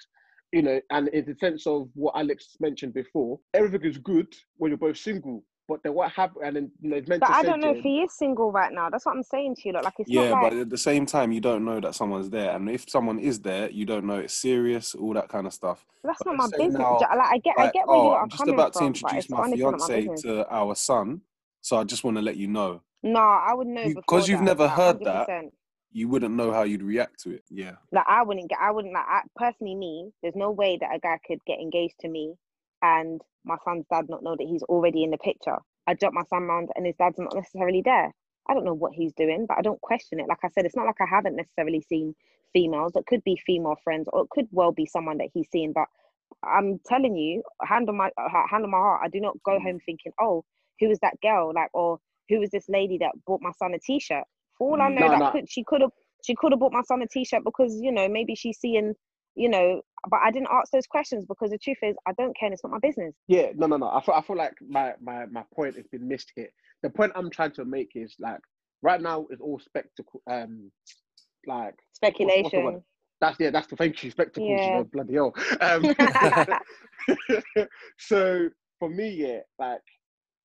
You know, and in the sense of what Alex mentioned before, everything is good when you're both single. But then what happened? And then you know, it's meant But to I don't know to if he is single right now. That's what I'm saying to you. Look, like it's Yeah, not like but at the same time, you don't know that someone's there, and if someone is there, you don't know it's serious, all that kind of stuff. that's but not my business. now, Like I get I get where you oh, lot are I'm just coming about to from, but introduce my honestly not my fiance to our son, so I just want to let you know. No, I wouldn't know You- you've that, never like, heard that. 100%. You wouldn't know how you'd react to it. Yeah. Like I wouldn't get, I wouldn't like, I, personally, me. There's no way that a guy could get engaged to me, and my son's dad not know that he's already in the picture. I drop my son round, and his dad's not necessarily there. I don't know what he's doing, but I don't question it. Like I said, it's not like I haven't necessarily seen females. It could be female friends, or it could well be someone that he's seen. But I'm telling you, hand on my uh, hand on my heart, I do not go Mm. home thinking, oh, who is that girl? Like, or who is this lady that bought my son a t-shirt? For all I Mm. know, No, that no. could she could have she could have bought my son a t-shirt because you know maybe she's seeing, you know. But I didn't ask those questions because the truth is I don't care. and It's not my business. Yeah, no, no, no. I feel, I feel like my, my, my point has been missed here. The point I'm trying to make is like right now is all spectacle. Um, like what's? Speculation. that's yeah, that's the thank you spectacles. You know, bloody hell. Um, so for me, yeah, like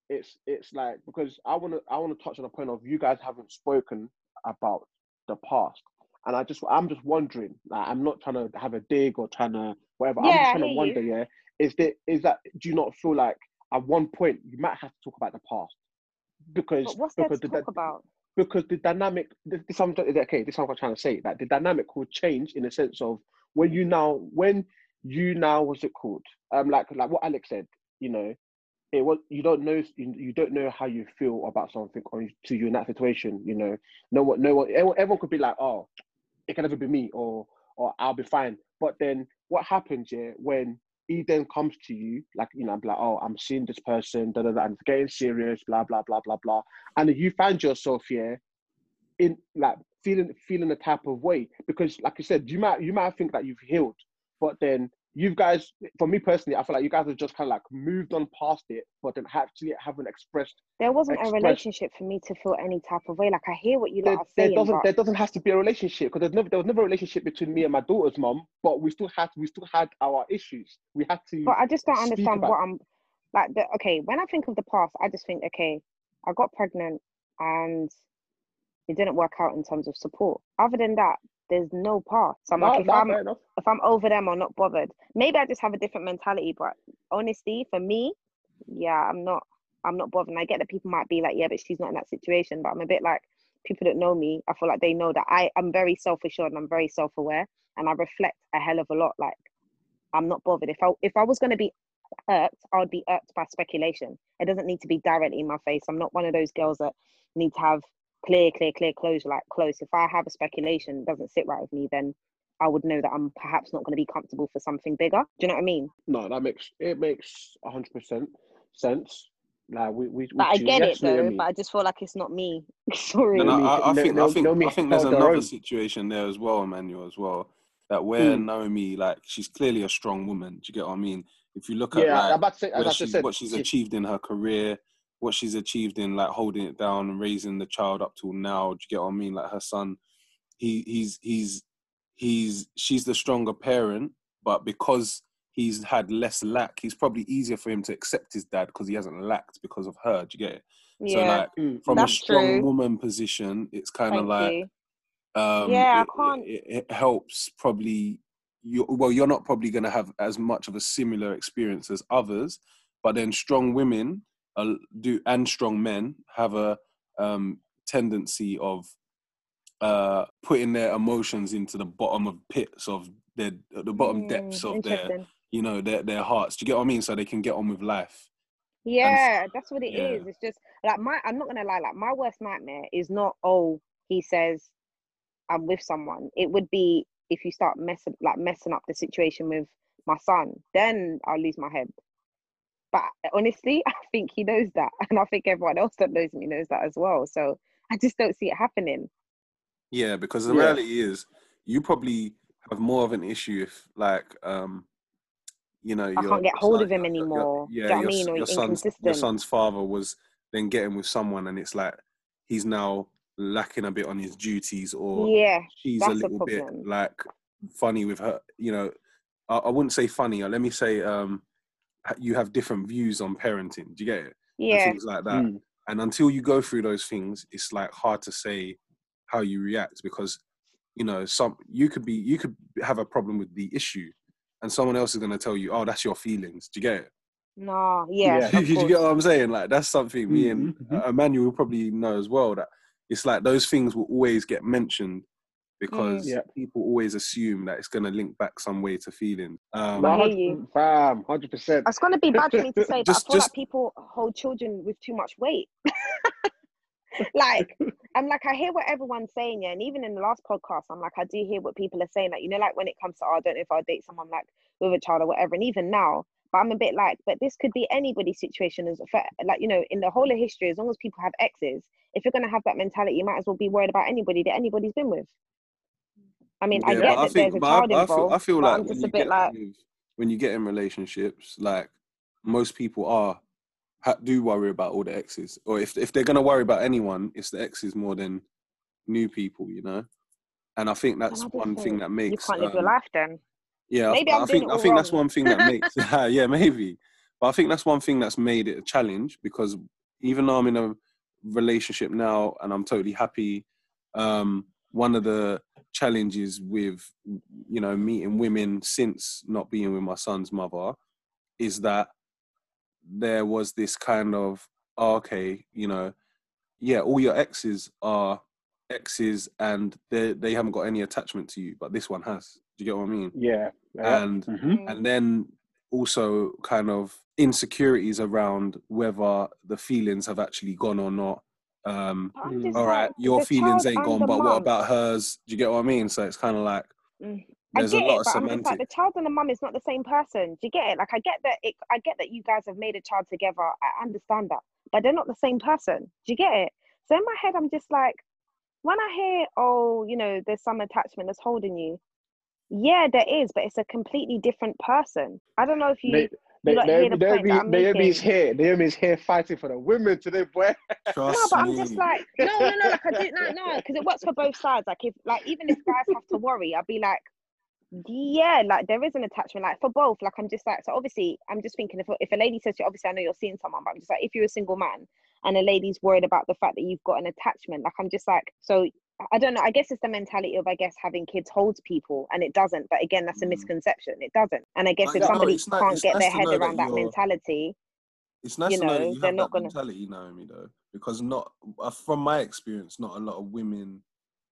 it's it's like because I want to I want to touch on a point of you guys haven't spoken about the past, and I just I'm just wondering. Like I'm not trying to have a dig or trying to whatever. I'm just trying to wonder. Yeah, is that is that do you not feel like at one point you might have to talk about the past because there because to the, talk about? because the dynamic this, this I'm, okay this is what I'm trying to say that the dynamic will change in the sense of when you now when you now what's it called um like like what Alex said you know it was you don't know you, you don't know how you feel about something or to you in that situation you know no one no one everyone, everyone could be like oh it can never be me or or I'll be fine. But then what happens yeah when he then comes to you like you know I'm like oh I'm seeing this person da da da and it's getting serious blah blah blah blah blah. And you find yourself here in like feeling feeling a type of way. Because like I said you might you might think that you've healed but then you guys for me personally I feel like you guys have just kind of like moved on past it but then actually haven't expressed There wasn't a relationship for me to feel any type of way. Like I hear what you there, are there saying, doesn't but there doesn't have to be a relationship because never there was never a relationship between me and my daughter's mom but we still had we still had our issues we had to but I just don't understand what I'm. like the okay, when I think of the past, I just think, okay, I got pregnant and it didn't work out in terms of support. Other than that, there's no path. So I'm No, like, if I'm if I'm over them or not bothered, maybe I just have a different mentality. But honestly, for me, yeah, I'm not. I'm not bothered. And I get that people might be like, yeah, but she's not in that situation. But I'm a bit like people that know me. I feel like they know that I am very self assured and I'm very self aware, and I reflect a hell of a lot. Like I'm not bothered. If I if I was gonna be irked, I would be irked by speculation. It doesn't need to be directly in my face. I'm not one of those girls that need to have clear, clear, clear closure, like close. If I have a speculation that doesn't sit right with me, then I would know that I'm perhaps not going to be comfortable for something bigger. Do you know what I mean? No, that makes it makes hundred percent sense. Like we we, we But I get yes, it though. Naomi. But I just feel like it's not me. Sorry. No, no, I, I No- think no- I think Naomi I think there's another own. situation there as well, Emmanuel, as well. That where Mm. Naomi, like, she's clearly a strong woman. Do you get what I mean? If you look at yeah, like, about to say as where she, said. what she's she- achieved in her career, what she's achieved in like holding it down and raising the child up till now. Do you get what I mean? Like her son, he he's he's he's she's the stronger parent, but because he's had less lack, he's probably easier for him to accept his dad because he hasn't lacked because of her. Do you get it? Yeah. So like Mm. from a strong true. woman position, it's kind of like you. um Yeah, I it, can't- it, it helps probably you well you're not probably going to have as much of a similar experience as others but then strong women uh, do and strong men have a um tendency of uh putting their emotions into the bottom of pits of their the bottom depths Mm, of their you know their their hearts do you get what i mean so they can get on with life Yeah, that's what it is. yeah. It's just like my I'm not gonna lie, like my worst nightmare is not oh, he says I'm with someone. It would be if you start messing like messing up the situation with my son, then I'll lose my head. But honestly, I think he knows that. And I think everyone else that knows me knows that as well. So I just don't see it happening. Yeah, because the Yeah. reality is, you probably have more of an issue if, like, um, you know, I can't get hold son- of him your- your- anymore. Do you Yeah, know what I your, mean? Or your son's your son's father was then getting with someone, and it's like he's now lacking a bit on his duties, or Yeah, she's a that's a little bit like funny with her. You know, I, I wouldn't say funny. Or let me say, um, ha- you have different views on parenting. Do you get it? And yeah. things like that. Mm. And until you go through those things, it's like hard to say how you react because you know some you could be you could have a problem with the issue, and someone else is going to tell you, "Oh, that's your feelings." Do you get it? No, yeah. Yeah. Do you get what I'm saying? Like that's something me and Mhm, mhm. uh, Emmanuel will probably know as well. That it's like those things will always get mentioned because Yeah. people always assume that it's going to link back some way to feelings. Um, No, hear you. 100 Fam, hundred percent. It's gonna be bad for me to say, but Just- I feel just- like people hold children with too much weight. like, I'm like, I hear what everyone's saying, yeah, and even in the last podcast, I'm like, I do hear what people are saying. Like, you know, like when it comes to, oh, I don't know if I'll date someone like with a child or whatever, and even now, but I'm a bit like, but this could be anybody's situation. As for, like, you know, in the whole of history, as long as people have exes, if you're gonna have that mentality, you might as well be worried about anybody that anybody's been with. I mean, I Yeah, get but that there's a child I, I involved, feel, I feel like I'm just a bit like, when you get in relationships, like most people are ha, do worry about all the exes, or if if they're gonna worry about anyone, it's the exes more than new people, you know. And I think that's I one thing think that you makes can't live your um, life then. Yeah, I- Maybe I, doing think I think that's one thing that makes yeah maybe, but I think that's one thing that's made it a challenge because even though I'm in a relationship now and I'm totally happy, um, one of the challenges with you know meeting women since not being with my son's mother is that there was this kind of oh, okay, you know, yeah, all your exes are exes and they they haven't got any attachment to you, but this one has. Do you get what I mean? Yeah. yeah. And Mhm. and then also kind of insecurities around whether the feelings have actually gone or not. Um, But I'm just all right, like, your feelings ain't gone, the but what about hers? Do you get what I mean? So it's kind of like Mm. I there's get a lot it, of but I'm just like semantics. the child and the mum is not the same person. Do you get it? Like I get that it, I get that you guys have made a child together. I understand that, but they're not the same person. Do you get it? So in my head, I'm just like, when I hear, oh, you know, there's some attachment that's holding you. Yeah, there is, but it's a completely different person. I don't know if you. They, they, like, they, hear the point that I'm Naomi's making. here. Naomi's here fighting for the women today, boy. Trust No, but I'm just like, no, no, no, like I do, no, no, because it works for both sides. Like if, like even if guys have to worry, I'd be like, yeah, like there is an attachment, like for both. Like I'm just like, so obviously, I'm just thinking if if a lady says to you, obviously, I know you're seeing someone, but I'm just like, if you're a single man and a lady's worried about the fact that you've got an attachment, like I'm just like, so I don't know. I guess it's the mentality of I guess having kids holds people, and it doesn't. But again, that's a Mm. misconception. It doesn't. And I guess But if no, somebody it's can't it's get nice their head know that around that mentality, It's nice you to know, that know, you they're have not that gonna- mentality, Naomi, though, because not uh, from my experience, not a lot of women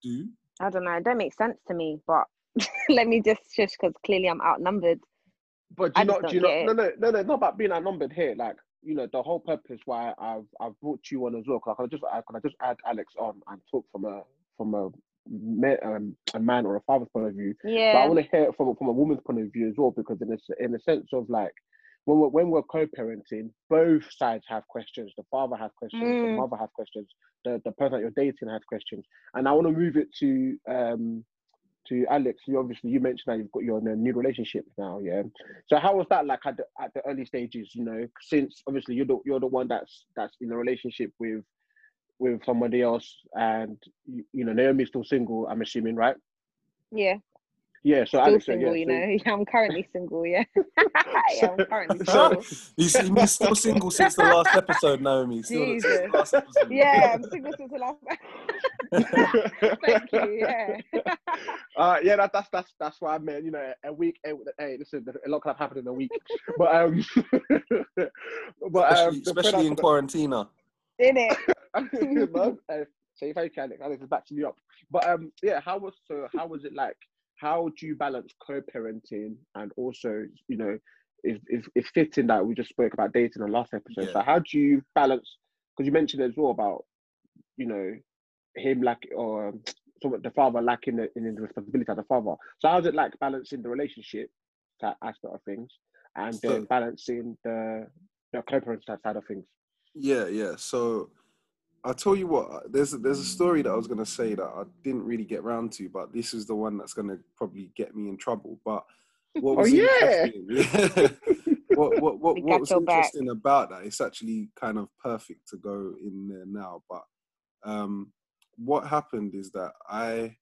do. I don't know. It don't make sense to me. But let me just shush because clearly I'm outnumbered. But do you just know, do don't you know, get no, no, no, no, not about being outnumbered here. Like, you know, the whole purpose why I've I've brought you on as well. Cause I could just I could just add Alex on and talk from a from a um, a man or a father's point of view. Yeah. But I want to hear it from from a woman's point of view as well, because in a in a sense of like when we're when we're co-parenting, both sides have questions. The father has questions, the Mm. mother has questions, the the person that you're dating has questions, and I want to move it to um to Alex. You obviously you mentioned that you've got you're in a new relationship now, yeah. So how was that like at the at the early stages? You know, since obviously you're the you're the one that's that's in a relationship with with somebody else, and you, you know Naomi's still single. I'm assuming, right? Yeah. Yeah. So Still Alex, single, yeah, you so- know. Yeah, I'm currently single. Yeah. yeah, I'm currently So- single. You see, me still single since the last episode, Naomi. Still the- the Jesus. last episode. Yeah, I'm single since the last. Thank you. Yeah. uh, yeah, that, that's that's that's what I meant. You know, a week. Hey, hey, listen, a lot can have happened in a week, but um, but um, especially, especially in product- quarantina. In it. no, uh, say thank you, Alex. Alex is backing you up. But um, yeah, how was so? How was it like? How do you balance co-parenting and also, you know, if if, is fitting that we just spoke about dating in the last episode? Yeah. So how do you balance? Because you mentioned as well about, you know, him like or um, some the father lacking the, in the responsibility as a father. So how's it like balancing the relationship that aspect of things and So- then balancing the the co-parenting side of things? Yeah, yeah. So I'll tell you what. There's there's a story that I was gonna say that I didn't really get round to, but this is the one that's gonna probably get me in trouble. But what was Oh, was yeah. interesting? what what what, what was your back. interesting about that? It's actually kind of perfect to go in there now. But um, what happened is that I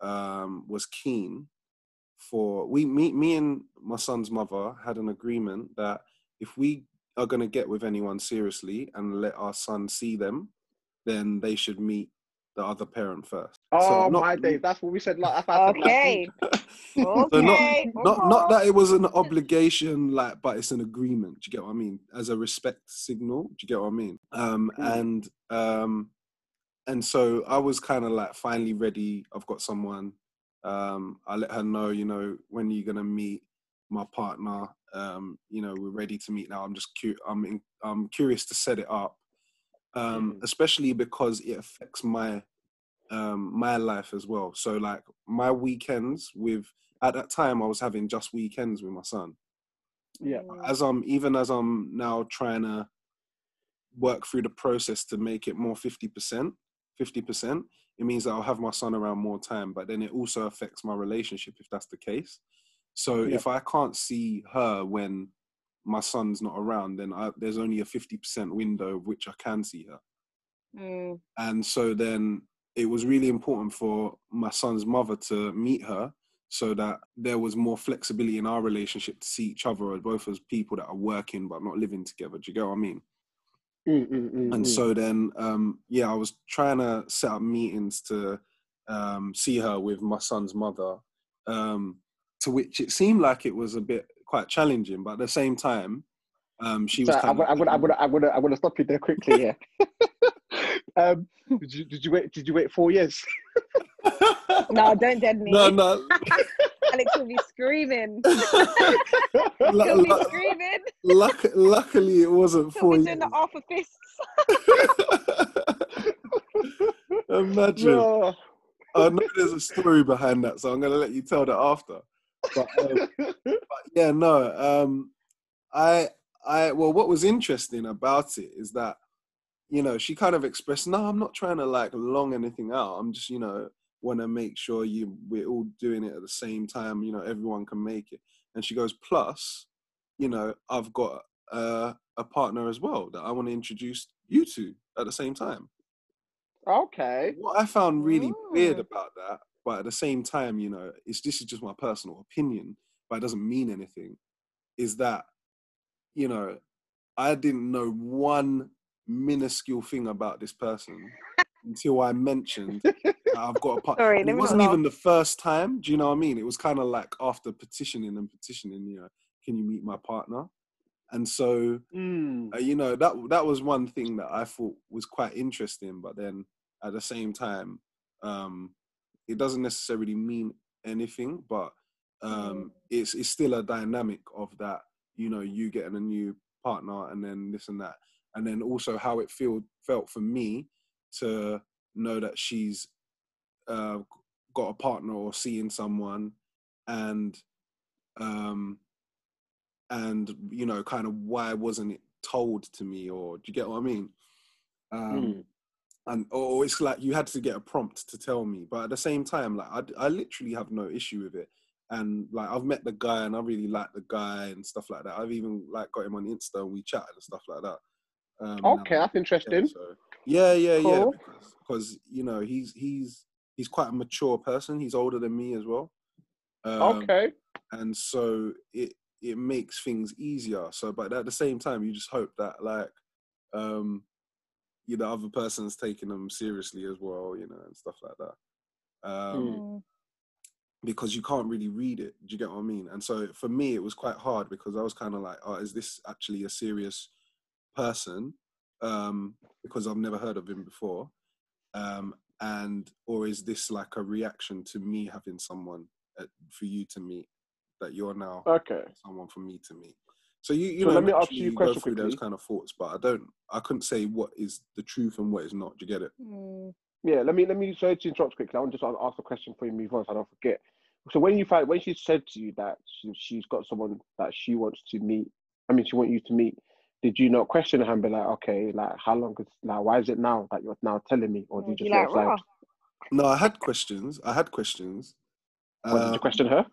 um, was keen for we me me and my son's mother had an agreement that if we are going to get with anyone seriously and let our son see them, then they should meet the other parent first. Oh So not- my days, that's what we said. Like, that's what I said last Okay. So not- Okay. not not that it was an obligation like but it's an agreement do you get what i mean as a respect signal do you get what i mean um Mm. and um and so i was kind of like finally ready i've got someone um i let her know you know when you're gonna meet my partner um you know we're ready to meet now i'm just cu- i'm in, i'm curious to set it up um Mhm. especially because it affects my um my life as well so like my weekends with at that time I was having just weekends with my son. Yeah. As I'm even as I'm now trying to work through the process to make it more 50%, 50%, it means that I'll have my son around more time, but then it also affects my relationship if that's the case. So Yeah. if I can't see her when my son's not around, then I, there's only a 50% window of which I can see her Mm, and so then it was really important for my son's mother to meet her so that there was more flexibility in our relationship to see each other as both as people that are working but not living together do you get what i mean Mm, mm, mm, and mm. so then um yeah i was trying to set up meetings to um see her with my son's mother um to which it seemed like it was a bit quite challenging but at the same time um she was So I'm kind gonna, I'm gonna, I'm gonna, I'm gonna, I'm gonna stop you there quickly. Yeah. um, did you, did you wait? Did you wait four years? no, don't dead me. no no Alex will be screaming. He'll be lu- screaming. Luck, luckily, it wasn't He'll four be years. doing the half a fist. Imagine. no. I know there's a story behind that, so I'm going to let you tell that after. But, um, but yeah, no. Um, I, I, well, what was interesting about it is that, you know, she kind of expressed, no, I'm not trying to like long anything out. I'm just, you know, want to make sure you we're all doing it at the same time. You know, everyone can make it. And she goes, plus, you know, I've got uh, a partner as well that I want to introduce you to at the same time. okay. What I found really weird Oh. about that, but at the same time, you know, it's this is just my personal opinion, but it doesn't mean anything. Is that, you know, I didn't know one minuscule thing about this person until I mentioned I've got a part. Sorry, it wasn't not even the first time. Do you know what I mean? It was kind of like after petitioning and petitioning. You know, can you meet my partner? And so, Mm. uh, you know, that that was one thing that I thought was quite interesting. But then at the same time, um, it doesn't necessarily mean anything. But um, it's it's still a dynamic of that. You know, you getting a new partner, and then this and that, and then also how it feel felt for me to know that she's uh, got a partner or seeing someone, and um, and you know, kind of why wasn't it told to me, or do you get what I mean? Um, Mm. And or it's like you had to get a prompt to tell me, but at the same time, like I, I literally have no issue with it. And like I've met the guy, and I really like the guy and stuff like that. I've even like got him on Insta, and we chatted and stuff like that. Um, Okay, that's Yeah, interesting. so, yeah, yeah, yeah. Cool. Because, because you know he's he's he's quite a mature person. He's older than me as well. Um, Okay. and so it it makes things easier. So, but at the same time, you just hope that like um you know other person's taking them seriously as well, you know, and stuff like that. Um, Mm. because you can't really read it. Do you get what I mean? And so for me, it was quite hard because I was kind of like, oh, is this actually a serious person? Um, because I've never heard of him before. Um, and or is this like a reaction to me having someone uh, for you to meet that you're now Okay. someone for me to meet? So you, you So know, let me ask you a question through those kind of thoughts, but I don't, I couldn't say what is the truth and what is not. Do you get it? Mm. Yeah, let me let me sorry to interrupt quickly. I want to just ask a question for you, move on, so I don't forget. So when you find when she said to you that she, she's got someone that she wants to meet, I mean she want you to meet, did you not question her and be like, okay, like how long is like why is it now that you're now telling me, or Yeah, did you just like, let it slide? "Rah." No, I had questions. I had questions. Or did you Um, question her?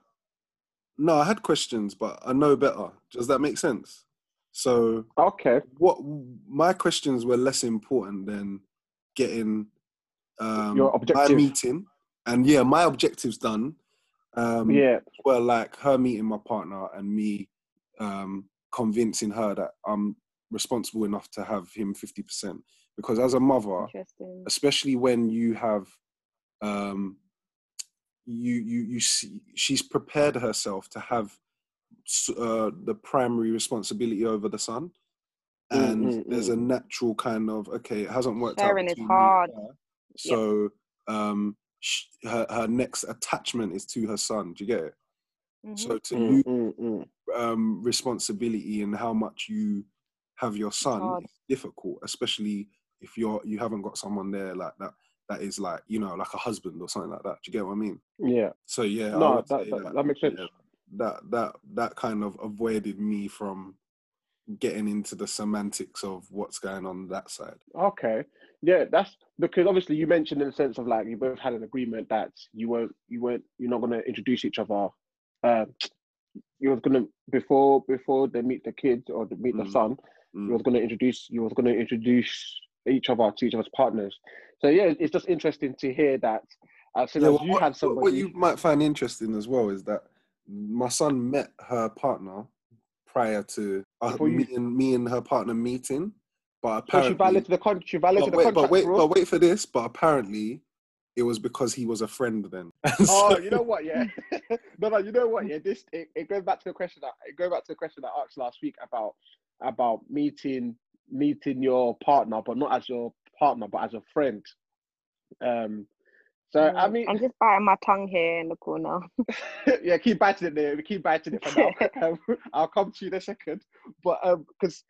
No, I had questions, but I know better. Does that make sense? So, Okay. what my questions were less important than getting um, Your my objective. meeting, and yeah, my objectives done. Um, yeah. were like her meeting my partner and me um, convincing her that I'm responsible enough to have him fifty percent. Because as a mother, especially when you have um you you you see she's prepared herself to have uh, the primary responsibility over the son and mm, there's a natural kind of okay it hasn't worked Sharing out is between me and hard. her, so um sh- her, her next attachment is to her son do you get it Mhm. so to Mm, lose mm, mm. um, responsibility and how much you have your son hard. is difficult, especially if you're you haven't got someone there like that that is like you know like a husband or something like that. Do you get what I mean? Yeah. So yeah, No, that, say that, that makes sense. yeah, that that that kind of avoided me from getting into the semantics of what's going on that side. Okay. Yeah, that's because obviously you mentioned in the sense of like you both had an agreement that you weren't you weren't you're not gonna introduce each other. Um you was gonna before before they meet the kids or meet the Mm. son, Mm. you was gonna introduce you was gonna introduce each other to each other's partners. So yeah, it's just interesting to hear that as soon Yeah, well, you what, had somebody what you might find interesting as well is that my son met her partner prior to uh, Before me and me and her partner meeting, but so she apparently, violated the con she violated but the wait, contract. but wait, bro. but wait for this. But apparently, it was because he was a friend then. And Oh, you know what? Yeah, no, no. You know what? Yeah, this it, it goes back to the question that it goes back to the question I asked last week about about meeting meeting your partner, but not as your partner, but as a friend. Um. So I Mm, mean, I'm just biting my tongue here in the corner. yeah, keep biting it there. We keep biting it for now. um, I'll come to you in a second. But um, because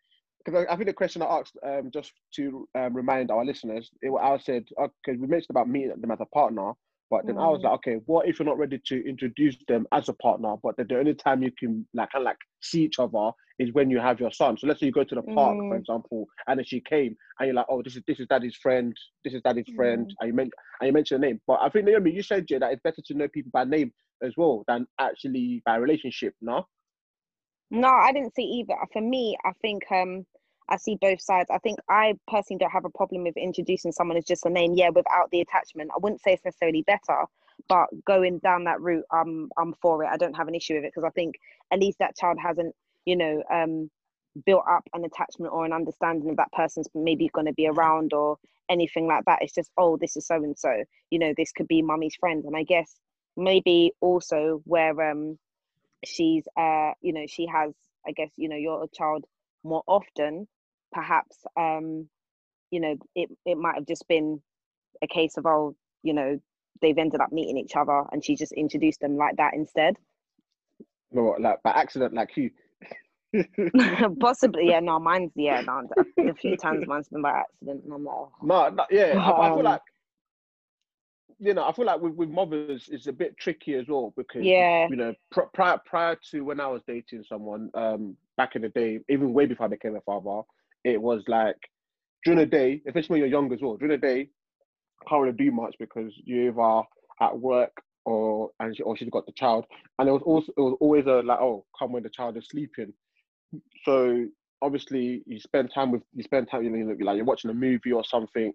because I, I think the question I asked um just to um, remind our listeners, it, I said because we mentioned about meeting them as a partner, but then I was Mm. like, okay, what if you're not ready to introduce them as a partner, but then the only time you can like kind of like see each other is when you have your son. So let's say you go to the park, for Mm. example, and then she came, and you're like, oh, this is this is daddy's friend, this is daddy's friend, Mm. and you meant and you mentioned the name. But I think Naomi, you said yeah, that it's better to know people by name as well than actually by relationship. No. No, I didn't see either. For me, I think um, I see both sides. I think I personally don't have a problem with introducing someone as just a name, yeah, without the attachment. I wouldn't say it's necessarily better, but going down that route, I'm I'm for it. I don't have an issue with it because I think at least that child hasn't, you know, um, built up an attachment or an understanding of that person's maybe going to be around or anything like that. It's just, oh, this is so and so. You know, this could be mummy's friend. And I guess maybe also where um she's uh you know she has I guess you know your child more often perhaps um you know it it might have just been a case of oh you know they've ended up meeting each other and she just introduced them like that instead. No like by accident like you. Possibly yeah no mine's yeah no, a few times mine's been by accident and i'm like oh. no, no yeah I, I feel um, like you know, I feel like with, with mothers, it's a bit tricky as well because yeah, you know, pr- prior prior to when I was dating someone, um, back in the day, even way before I became a father, it was like during the day, especially when you're young as well. During the day, can't really do much because you either at work or and she, or she's got the child, and it was also it was always a like oh come when the child is sleeping. So obviously you spend time with you spend time you know like you're watching a movie or something,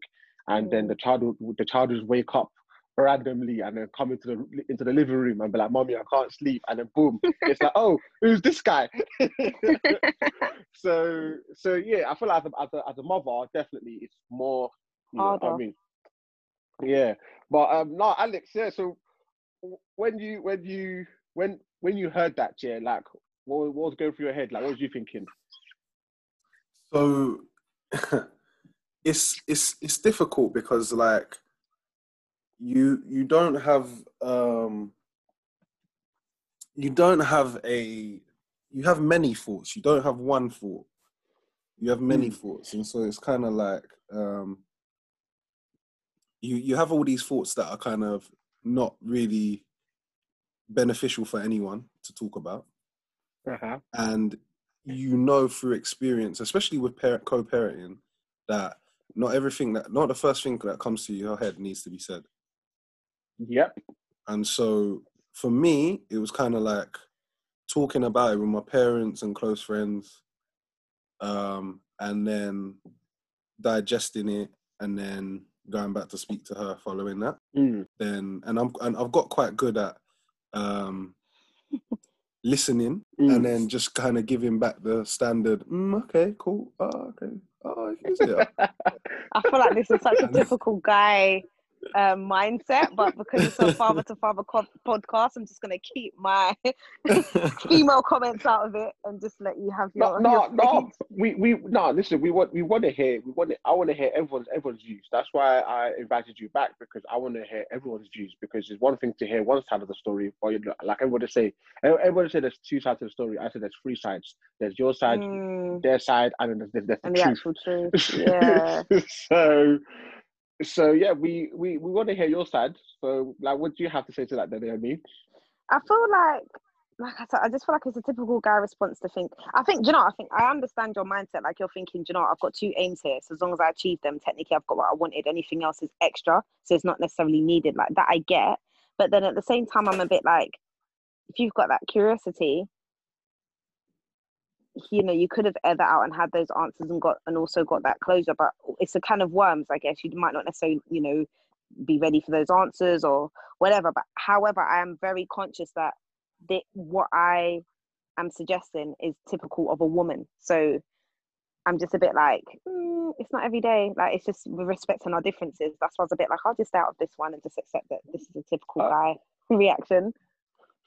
and mm. then the child the child just wake up randomly and then come into the into the living room and be like, "Mommy, I can't sleep," and then boom, it's like, "Oh, who's this guy?" so so yeah, I feel like as a, as a, as a mother, definitely it's more. You know, I mean, yeah, but um, no, Alex, yeah. So when you when you when when you heard that, yeah, like what, what was going through your head? Like, what was you thinking? So it's it's it's difficult because like you you don't have um you don't have a you have many thoughts. You don't have one thought. You have many mm. thoughts. And so it's kind of like um you you have all these thoughts that are kind of not really beneficial for anyone to talk about. Uh-huh. and you know through experience especially with parent co-parenting that not everything that not the first thing that comes to your head needs to be said Yep. And so for me, it was kind of like talking about it with my parents and close friends, um, and then digesting it, and then going back to speak to her following that. Mm. Then, and I'm and I've got quite good at um, listening, mm. and then just kind of giving back the standard. Mm, okay, cool. Oh, okay. Oh, is it? I feel like this is such a typical guy um, mindset, but because it's a father to father podcast, I'm just gonna keep my female comments out of it and just let you have your. No, no, no. We we no. Listen, we want we want to hear. We want. To, I want to hear everyone's everyone's views. That's why I invited you back because I want to hear everyone's views. Because it's one thing to hear one side of the story, or you know, like everybody say, everybody say there's two sides of the story. I said there's three sides. There's your side, mm. their side, and then there's, there's, there's and the, the actual truth. Yeah. so so yeah, we we we want to hear your side. So like, what do you have to say to that, then, Naomi? I feel like, like I said, I just feel like it's a typical guy response to think. I think, you know, I think I understand your mindset. Like you're thinking, you know, I've got two aims here. So as long as I achieve them, technically, I've got what I wanted. Anything else is extra, so it's not necessarily needed. Like that, I get. But then at the same time, I'm a bit like, if you've got that curiosity, you know you could have that out and had those answers and got and also got that closure but it's a kind of worms i guess. You might not necessarily you know be ready for those answers or whatever but however i am very conscious that the, what i am suggesting is typical of a woman. So i'm just a bit like mm, it's not every day. Like it's just with respecting our differences. That's why i was a bit like i'll just stay out of this one and just accept that this is a typical uh, guy reaction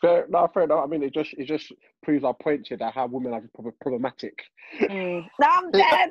Fair, no, fair enough. I mean, it just it just proves our point here that how women are just problematic. Mm. No, I'm dead.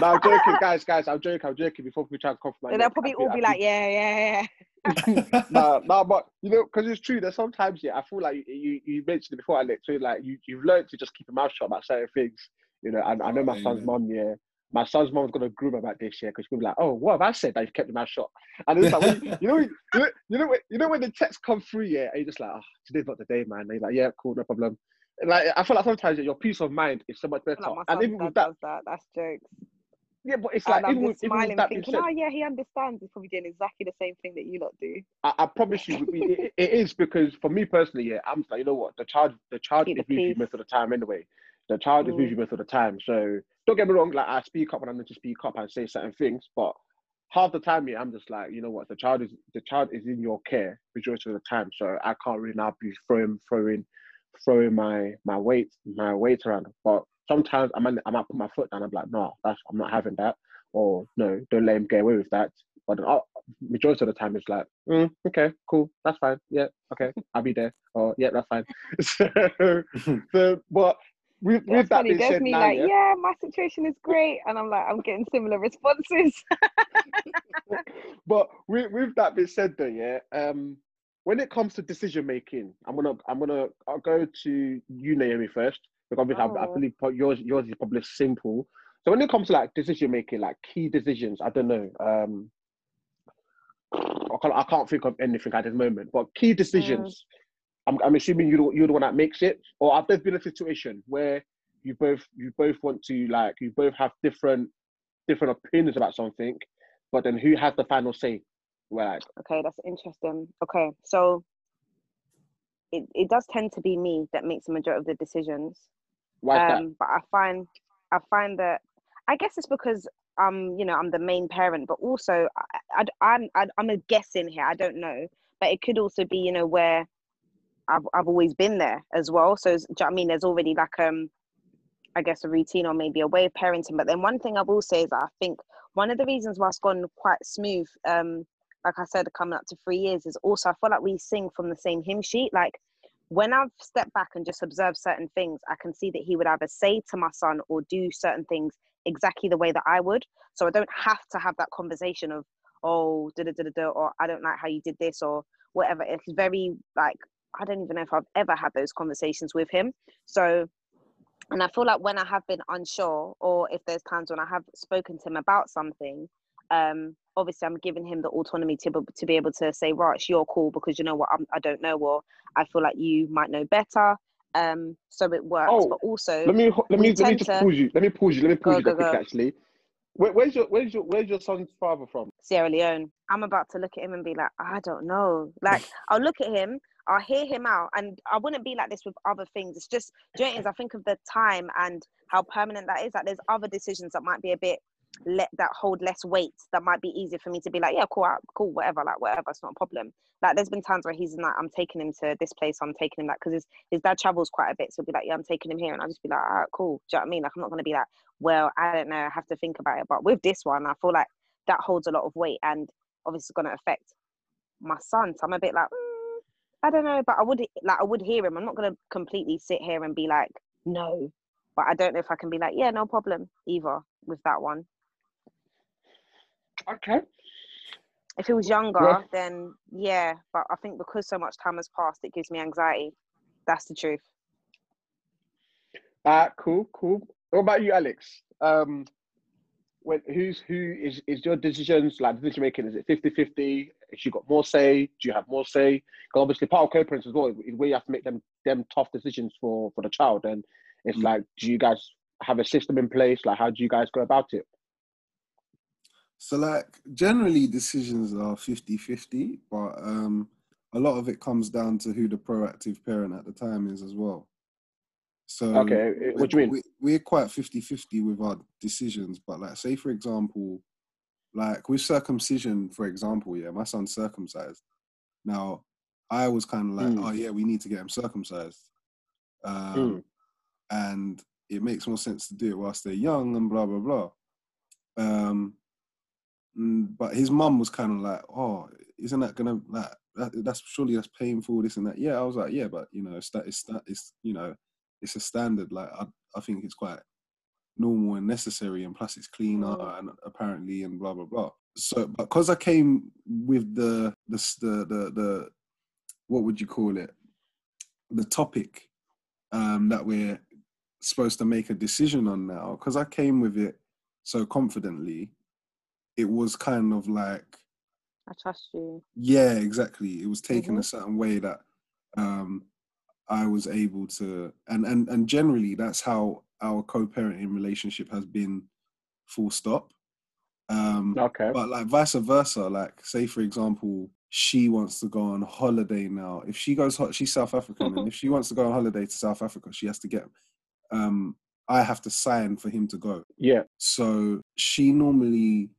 no, I'm joking, guys. Guys, I'm joking. I'm joking. Before we try to compromise, they'll probably all be like, yeah, yeah, yeah. no, no, but you know, because it's true. That sometimes, yeah, I feel like you you, you mentioned it before, Alex. So like you you've learned to just keep your mouth shut about certain things. You know, and I know my son's mum, yeah, my son's mom's gonna groom about this year because she'll be like, "Oh, what have I said that you've kept your mouth shut?" And it's like, when, you, know, you know, you know, when, you know when the text come through, yeah, and you're just like, "Oh, today's not the day, man." And you're like, "Yeah, cool, no problem." And like, I feel like sometimes your peace of mind is so much better. Like and even with that, that, that's jokes. Yeah, but it's like even, with, smiling, even with that thinking, oh, said, "Oh yeah, he understands." He's probably doing exactly the same thing that you lot do. I, I promise you, it, it is because for me personally, yeah, I'm like, you know what, the child, the child Keep is most of the time anyway. The child is Mm. usually most of the time. So don't get me wrong, like I speak up when I need to speak up and say certain things, but half the time, yeah, I'm just like, you know what, the child is the child is in your care majority of the time. So I can't really now be throwing throwing throwing my my weight my weight around. But sometimes I might I might put my foot down. I'm like, no, that's I'm not having that, or no, don't let him get away with that. But then, uh, majority of the time, it's like, mm, okay, cool, that's fine. Yeah, okay, I'll be there. Or yeah, that's fine. so, so but with, with that funny. being There's said, me now, like, yeah, yeah, my situation is great, and I'm like, I'm getting similar responses. but with, with that being said though yeah um when it comes to decision making i'm gonna i'm gonna i'll go to you naomi first because obviously I, I Oh. believe yours yours is probably simple so when it comes to like decision making like key decisions i don't know um I can't, I can't think of anything at this moment but key decisions I'm, I'm assuming you're, the- you're the one that makes it or have there been a situation where you both you both want to like you both have different different opinions about something but then who has the final say where like Okay, that's interesting. Okay, so it, it does tend to be me that makes the majority of the decisions. why Um, but I find I find that I guess it's because um you know I'm the main parent, but also I, I, I'm I, I'm a guessing here. I don't know, but it could also be you know where I've I've always been there as well. So you know I mean, there's already like um I guess a routine or maybe a way of parenting. But then one thing I will say is I think one of the reasons why it's gone quite smooth, um, like I said, coming up to three years, is also I feel like we sing from the same hymn sheet. Like when I've stepped back and just observed certain things, I can see that he would either say to my son or do certain things exactly the way that I would. So I don't have to have that conversation of, oh, da da da da, or I don't like how you did this, or whatever. It's very like I don't even know if I've ever had those conversations with him. So and I feel like when I have been unsure, or if there's times when I have spoken to him about something, um, obviously I'm giving him the autonomy to be, to be able to say, right, it's your call because you know what, I'm, I don't know, or I feel like you might know better. Um, so it works. Oh, but also, let me let me let me just to- pause you let me pause you let me pause Go, you go, there quick go. actually Where, where's your where's your where's your son's father from Sierra Leone. I'm about to look at him and be like, I don't know. Like, I'll look at him, I'll hear him out, and I wouldn't be like this with other things. It's just, do you know? I think of the time and how permanent that is. Like, there's other decisions that might be a bit let that hold less weight. That might be easier for me to be like, yeah, cool, cool, whatever, like whatever, it's not a problem. Like, there's been times where he's like, I'm taking him to this place, I'm taking him that because his his dad travels quite a bit, so he'll be like, yeah, I'm taking him here, and I'll just be like, all right, cool. Do you know what I mean? Like, I'm not gonna be like, well, I don't know, I have to think about it. But with this one, I feel like that holds a lot of weight and obviously it's going to affect my son. So I'm a bit like, mm, I don't know, but I would like I would hear him. I'm not going to completely sit here and be like, no, but I don't know if I can be like, yeah, no problem either with that one. okay If he was younger, Yeah. then yeah, but I think because so much time has passed, it gives me anxiety. That's the truth. uh cool cool what about you alex um when who's who is is your decisions? Like decision making is it 50 50 has she got more say do you have more say? Because obviously part of co-parents as well is where you have to make them them tough decisions for for the child. And it's Mm. like do you guys have a system in place? Like how do you guys go about it? So like generally decisions are 50-50, but um a lot of it comes down to who the proactive parent at the time is as well. So okay uh, what do you mean we, we're quite 50-50 with our decisions, but like say for example, like with circumcision, for example, yeah, my son's circumcised. Now I was kind of like, Mm. oh yeah, we need to get him circumcised. Um, Mm. and it makes more sense to do it whilst they're young and blah blah blah. Um, but his mum was kind of like, "Oh, isn't that gonna like that, that's surely that's painful, this and that." Yeah, I was like, "Yeah, but you know, it's that it's that it's you know, it's a standard. Like I I think it's quite normal and necessary, and plus it's cleaner Mm. and apparently and blah blah blah." So, because I came with the the the the, the what would you call it, the topic um, that we're supposed to make a decision on now, because I came with it so confidently, it was kind of like I trust you. yeah, exactly. It was taken Mhm. a certain way that um, I was able to, and and and generally that's how our co-parenting relationship has been. Full stop. Um, okay but like vice versa, like say for example, she wants to go on holiday now. If she goes, she's South African, and if she wants to go on holiday to South Africa, she has to get um, I have to sign for him to go. Yeah. So she normally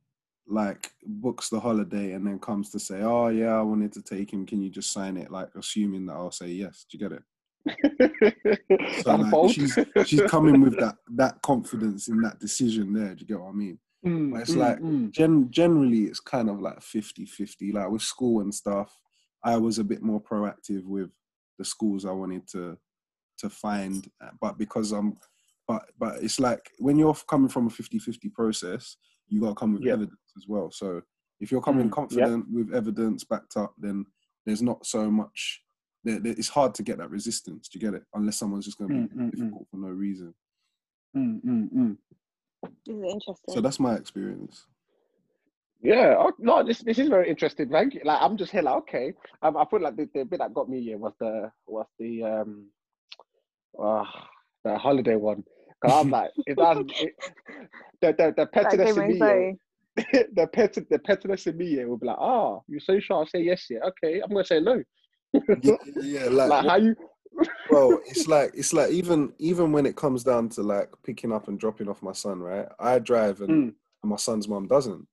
like books the holiday and then comes to say, "Oh yeah, I wanted to take him. Can you just sign it?" Like assuming that I'll say yes. Do you get it? So That's like, bold. she's she's coming with that that confidence in that decision there. Do you get what I mean? Mm, But it's mm, like mm. gen- generally it's kind of like 50-50. Like with school and stuff, I was a bit more proactive with the schools I wanted to to find. But because I'm but but it's like when you're coming from a 50-50 process, you gotta come with Yeah. evidence as well. So if you're coming Mm, confident with evidence backed up, then there's not so much there, there- it's hard to get that resistance. Do you get it? Unless someone's just going to be Mm, mm, mm. difficult for no reason. Mm, mm, mm. This is interesting. So that's my experience. Yeah, oh, no, this this is very interesting. Thank you. Like I'm just here, like okay. Um, I feel like the, the bit that got me here was the was the um, uh, the holiday one. Cause I'm like, if that's it, the the the pettiness in me me, yeah, the pet the pettiness in me yeah, will be like, ah, you're so sure. I'll say yes, yeah, okay. I'm gonna say no. Yeah, yeah, like, Like how you? well, it's like it's like even even when it comes down to like picking up and dropping off my son, right? I drive and, Mm. and my son's mom doesn't,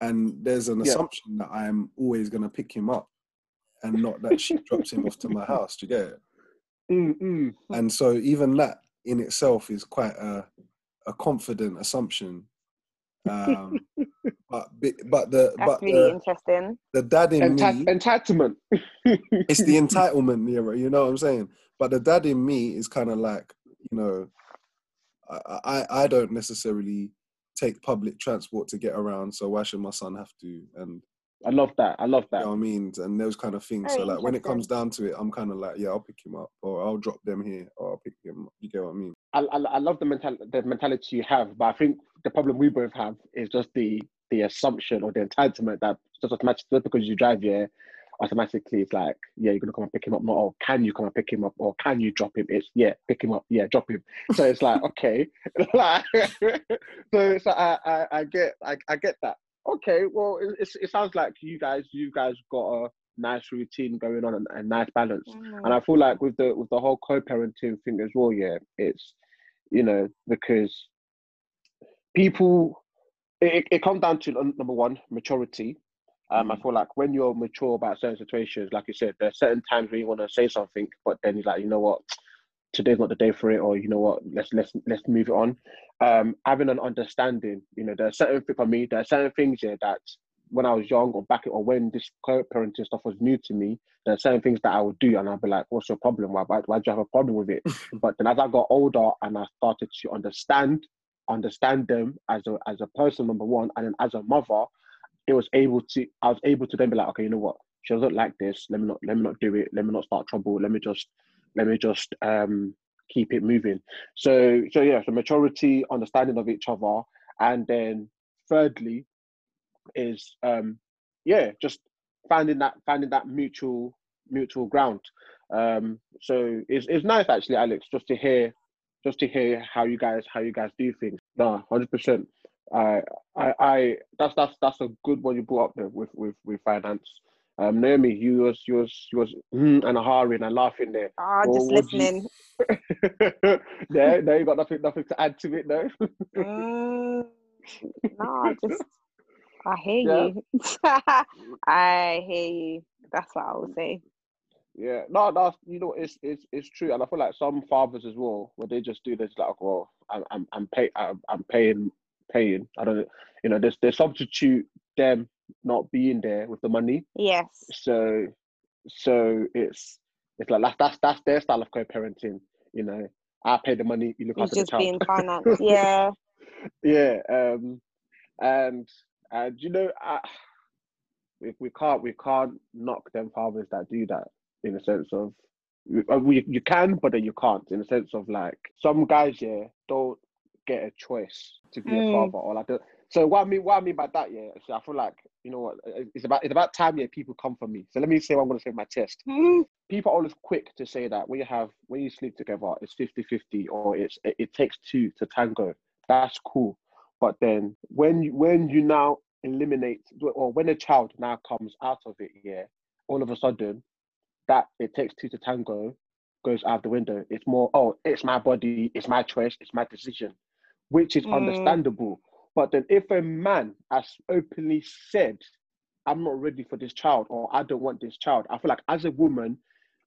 and there's an Yeah. assumption that I'm always gonna pick him up, and not that she drops him off to my house. Do you get it? Mm, mm. And so even that in itself is quite a a confident assumption. Um, but but the That's but really the, interesting. the dad in Enti- me entitlement. it's the entitlement era, you know what I'm saying? But the dad in me is kind of like, you know, I, I I don't necessarily take public transport to get around, so why should my son have to? And I love that. I love you that. know what I mean? And those kind of things. so like when it comes down to it, I'm kind of like, yeah, I'll pick him up, or I'll drop them here, or I'll pick him up. You get what I mean? I, I, I love the mental the mentality you have, but I think the problem we both have is just the the assumption or the entitlement that just automatically just because you drive here, automatically it's like yeah you're gonna come and pick him up. Not oh can you come and pick him up or can you drop him? It's yeah pick him up yeah drop him. So it's like okay, like so it's like, I, I I get I, I get that. Okay, well it, it's, it sounds like you guys you guys got a nice routine going on and a nice balance. Mm. And I feel like with the with the whole co-parenting thing as well, yeah, it's you know because people it, it comes down to um, number one maturity. Um, I Mm. feel like when you're mature about certain situations, like you said, there are certain times where you want to say something, but then you're like, you know what, today's not the day for it, or you know what, let's let's let's move it on. Um, having an understanding, you know, there are certain things for me. There are certain things yeah that when I was young or back or when this co-parenting stuff was new to me, there are certain things that I would do, and I'd be like, "What's your problem? Why why, why do you have a problem with it?" but then as I got older and I started to understand understand them as a as a person, number one, and then as a mother, it was able to I was able to then be like, okay, you know what, she doesn't like this. Let me not let me not do it. Let me not start trouble. Let me just let me just um keep it moving. So so yeah, so maturity, understanding of each other, and then thirdly is um yeah, just finding that finding that mutual mutual ground. Um so it's it's nice actually, Alex, just to hear just to hear how you guys how you guys do things. No, hundred percent. I I I that's that's that's a good one you brought up there with with with finance. Um, Naomi, you was you was you was mm, and ahhing and laughing there. Ah, Well, just do you- listening. no, no, you got nothing nothing to add to it, no. Mm, no, just I hear Yeah. you. I hear you. That's what I would say. Yeah, no, that's you know, it's it's it's true, and I feel like some fathers as well, where they just do this like, well, I'm I'm I'm pay I'm, I'm paying paying. I don't, you know, they they substitute them not being there with the money, Yes. so so it's it's like that's that's that's their style of co-parenting. You know, I pay the money, you look after the just child. being financed. Yeah. yeah, um, and and you know, I, we we can't we can't knock them fathers that do that in the sense of we, uh, we you can, but then you can't in the sense of like some guys yeah don't get a choice to be a Mm. father or like the, so what I mean what I mean by that yeah so I feel like you know what uh, it's about it's about time yeah people come for me so let me say what I'm gonna say in my chest Mm. people are always quick to say that when you have when you sleep together it's 50-50 or it's it, it takes two to tango that's cool but then when you when you now eliminate or when a child now comes out of it yeah all of a sudden that it takes two to tango goes out the window. It's more, oh, it's my body, it's my choice, it's my decision, which is Mm. understandable. But then if a man has openly said, I'm not ready for this child or I don't want this child, I feel like as a woman,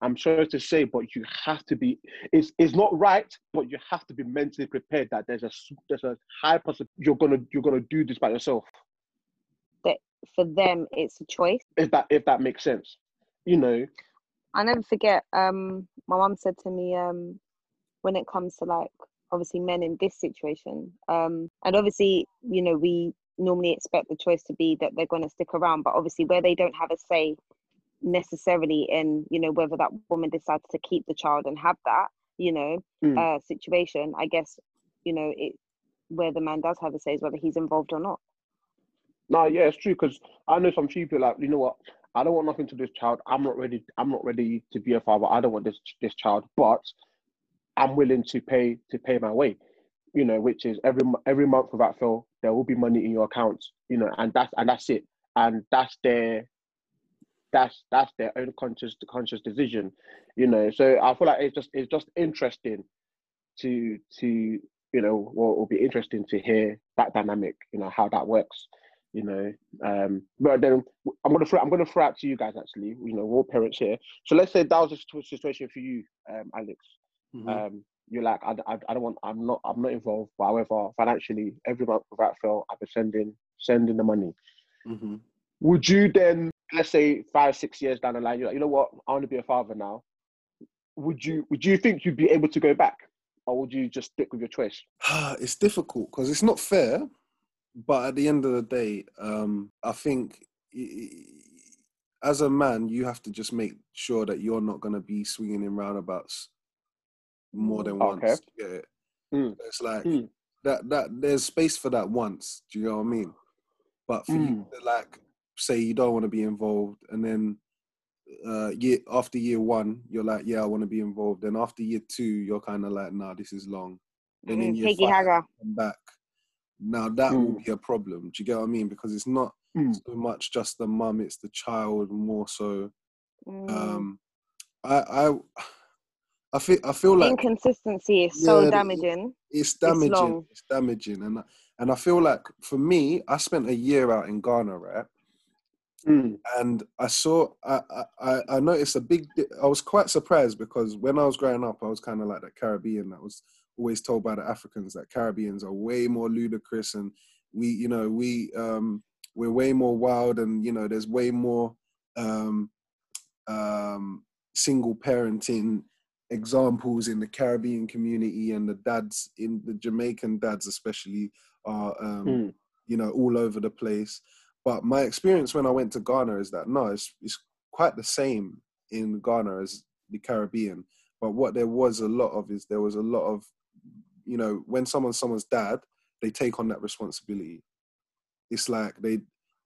I'm sorry to say, but you have to be. It's it's not right, but you have to be mentally prepared that there's a there's a high possibility you're gonna you're gonna do this by yourself. That for them, it's a choice. If that if that makes sense, you know. I never forget. Um, my mom said to me, um, when it comes to like obviously men in this situation, um, and obviously you know we normally expect the choice to be that they're going to stick around, but obviously where they don't have a say necessarily in you know whether that woman decides to keep the child and have that you know Mm. uh, situation, I guess you know it where the man does have a say is whether he's involved or not. No, yeah, it's true because I know some people like you know what I don't want nothing to this child. I'm not ready. I'm not ready to be a father. I don't want this this child, but I'm willing to pay to pay my way. You know, which is every every month without fail, there will be money in your account. You know, and that's and that's it. And that's their that's that's their own conscious conscious decision. You know, so I feel like it's just it's just interesting to to you know, well, it'll be interesting to hear that dynamic. You know how that works you know. Um, but then I'm gonna throw, I'm gonna throw out to you guys actually. You know, we're all parents here. So let's say that was a situation for you, um, Alex. Mhm. Um, you're like, I, I, I don't want, I'm not, I'm not involved. But however, financially, every month without fail, I've been sending, sending the money. Mhm. Would you then, let's say five, six years down the line, you're like, you know what, I want to be a father now. Would you, would you think you'd be able to go back, or would you just stick with your choice? it's difficult because it's not fair, but at the end of the day, um, I think as a man, you have to just make sure that you're not going to be swinging in roundabouts more than Okay. once. Get? Mm. It's like Mm. that. That there's space for that once. Do you know what I mean? But for you to like say you don't want to be involved, and then uh, year after year one, you're like, yeah, I want to be involved. Then after year two, you're kind of like, nah, this is long. Then in Mm, year five, hagger. come back. Now that will Mm. be a problem. Do you get what I mean? Because it's not Mm. so much just the mum; it's the child more so. Mm. Um, I, I, I feel, I feel like Inconsistency is so Yeah, the- damaging. it's damaging. long. It's, damaging, and I- and I feel like for me, I spent a year out in Ghana, right? Mm. And I saw, I, I, I- I noticed a big. I was quite surprised because when I was growing up, I was kind of like that Caribbean that was always told by the Africans that Caribbeans are way more ludicrous and we, you know, we um, we're way more wild and you know, there's way more um, um, single parenting examples in the Caribbean community and the dads in the Jamaican dads especially are um, Mm. you know all over the place. But my experience when I went to Ghana is that no, it's it's quite the same in Ghana as the Caribbean. But what there was a lot of is there was a lot of you know when someone's someone's dad, they take on that responsibility. It's like they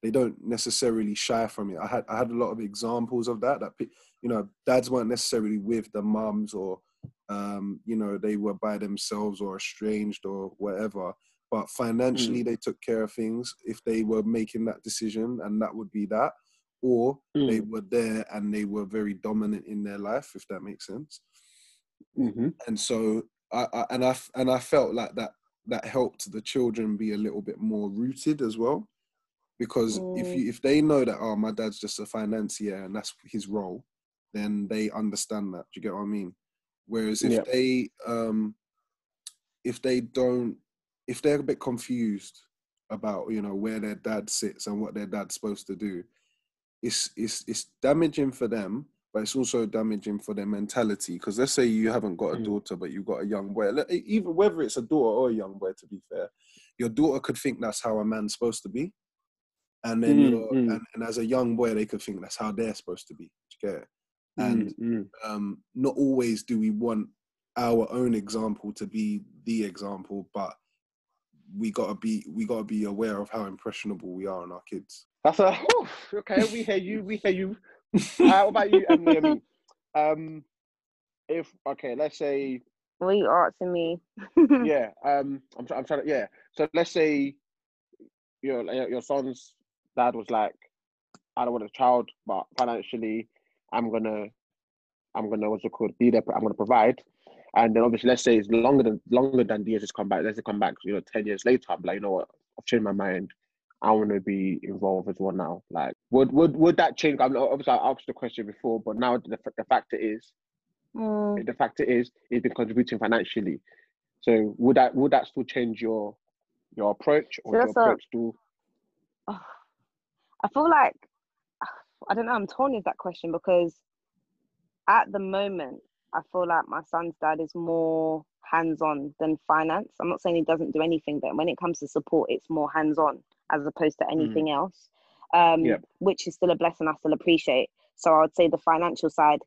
they don't necessarily shy from it. I had I had a lot of examples of that. That you know dads weren't necessarily with the mums or um, you know they were by themselves or estranged or whatever. But financially, they took care of things if they were making that decision, and that would be that. Or they Mm. were there and they were very dominant in their life, if that makes sense. Mm-hmm. And so, I, I and I and I felt like that that helped the children be a little bit more rooted as well, because if Mm. you if they know that oh my dad's just a financier and that's his role, then they understand that. Do you get what I mean? Whereas if Yeah. they um if they don't if they're a bit confused about you know where their dad sits and what their dad's supposed to do it's it's it's damaging for them but it's also damaging for their mentality because let's say you haven't got a Mm. daughter but you've got a young boy even whether it's a daughter or a young boy to be fair your daughter could think that's how a man's supposed to be and then Mm, you're mm. and, and as a young boy they could think that's how they're supposed to be Do you get it? and Mm. um, not always do we want our own example to be the example, but we gotta be we gotta be aware of how impressionable we are on our kids. That's a whew, okay. We hear you. We hear you. Uh, what about you, um, Naomi? Um, if okay, let's say What are you asking me? yeah. Um, I'm try- I'm trying to yeah. So let's say your your son's dad was like, I don't want a child, but financially, I'm gonna I'm gonna what's it called be there. I'm gonna provide. And then obviously, let's say it's longer than longer than the years has come back. Let's say come back, you know, ten years later. I'm like, you know what? I've changed my mind. I want to be involved as well now. Like, would would would that change? I'm obviously I asked the question before, but now the the fact is, Mm. the fact it is, it's been contributing financially. So would that would that still change your your approach or So your a- approach to? Oh, I feel like I don't know. I'm torn with that question because at the moment, I feel like my son's dad is more hands-on than finance. I'm not saying he doesn't do anything, but when it comes to support, it's more hands-on as opposed to anything else. Um, Yep. which is still a blessing I still appreciate. So I would say the financial side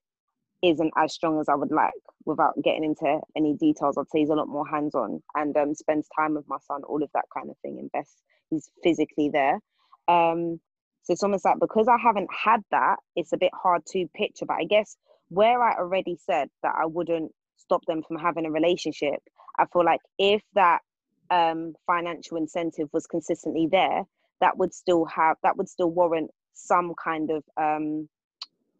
isn't as strong as I would like without getting into any details. I'd say he's a lot more hands-on and um, spends time with my son, all of that kind of thing. Invests, he's physically there. Um, so it's almost like because I haven't had that, it's a bit hard to picture. But I guess where I already said that I wouldn't stop them from having a relationship, I feel like if that um, financial incentive was consistently there, that would still have that would still warrant some kind of um,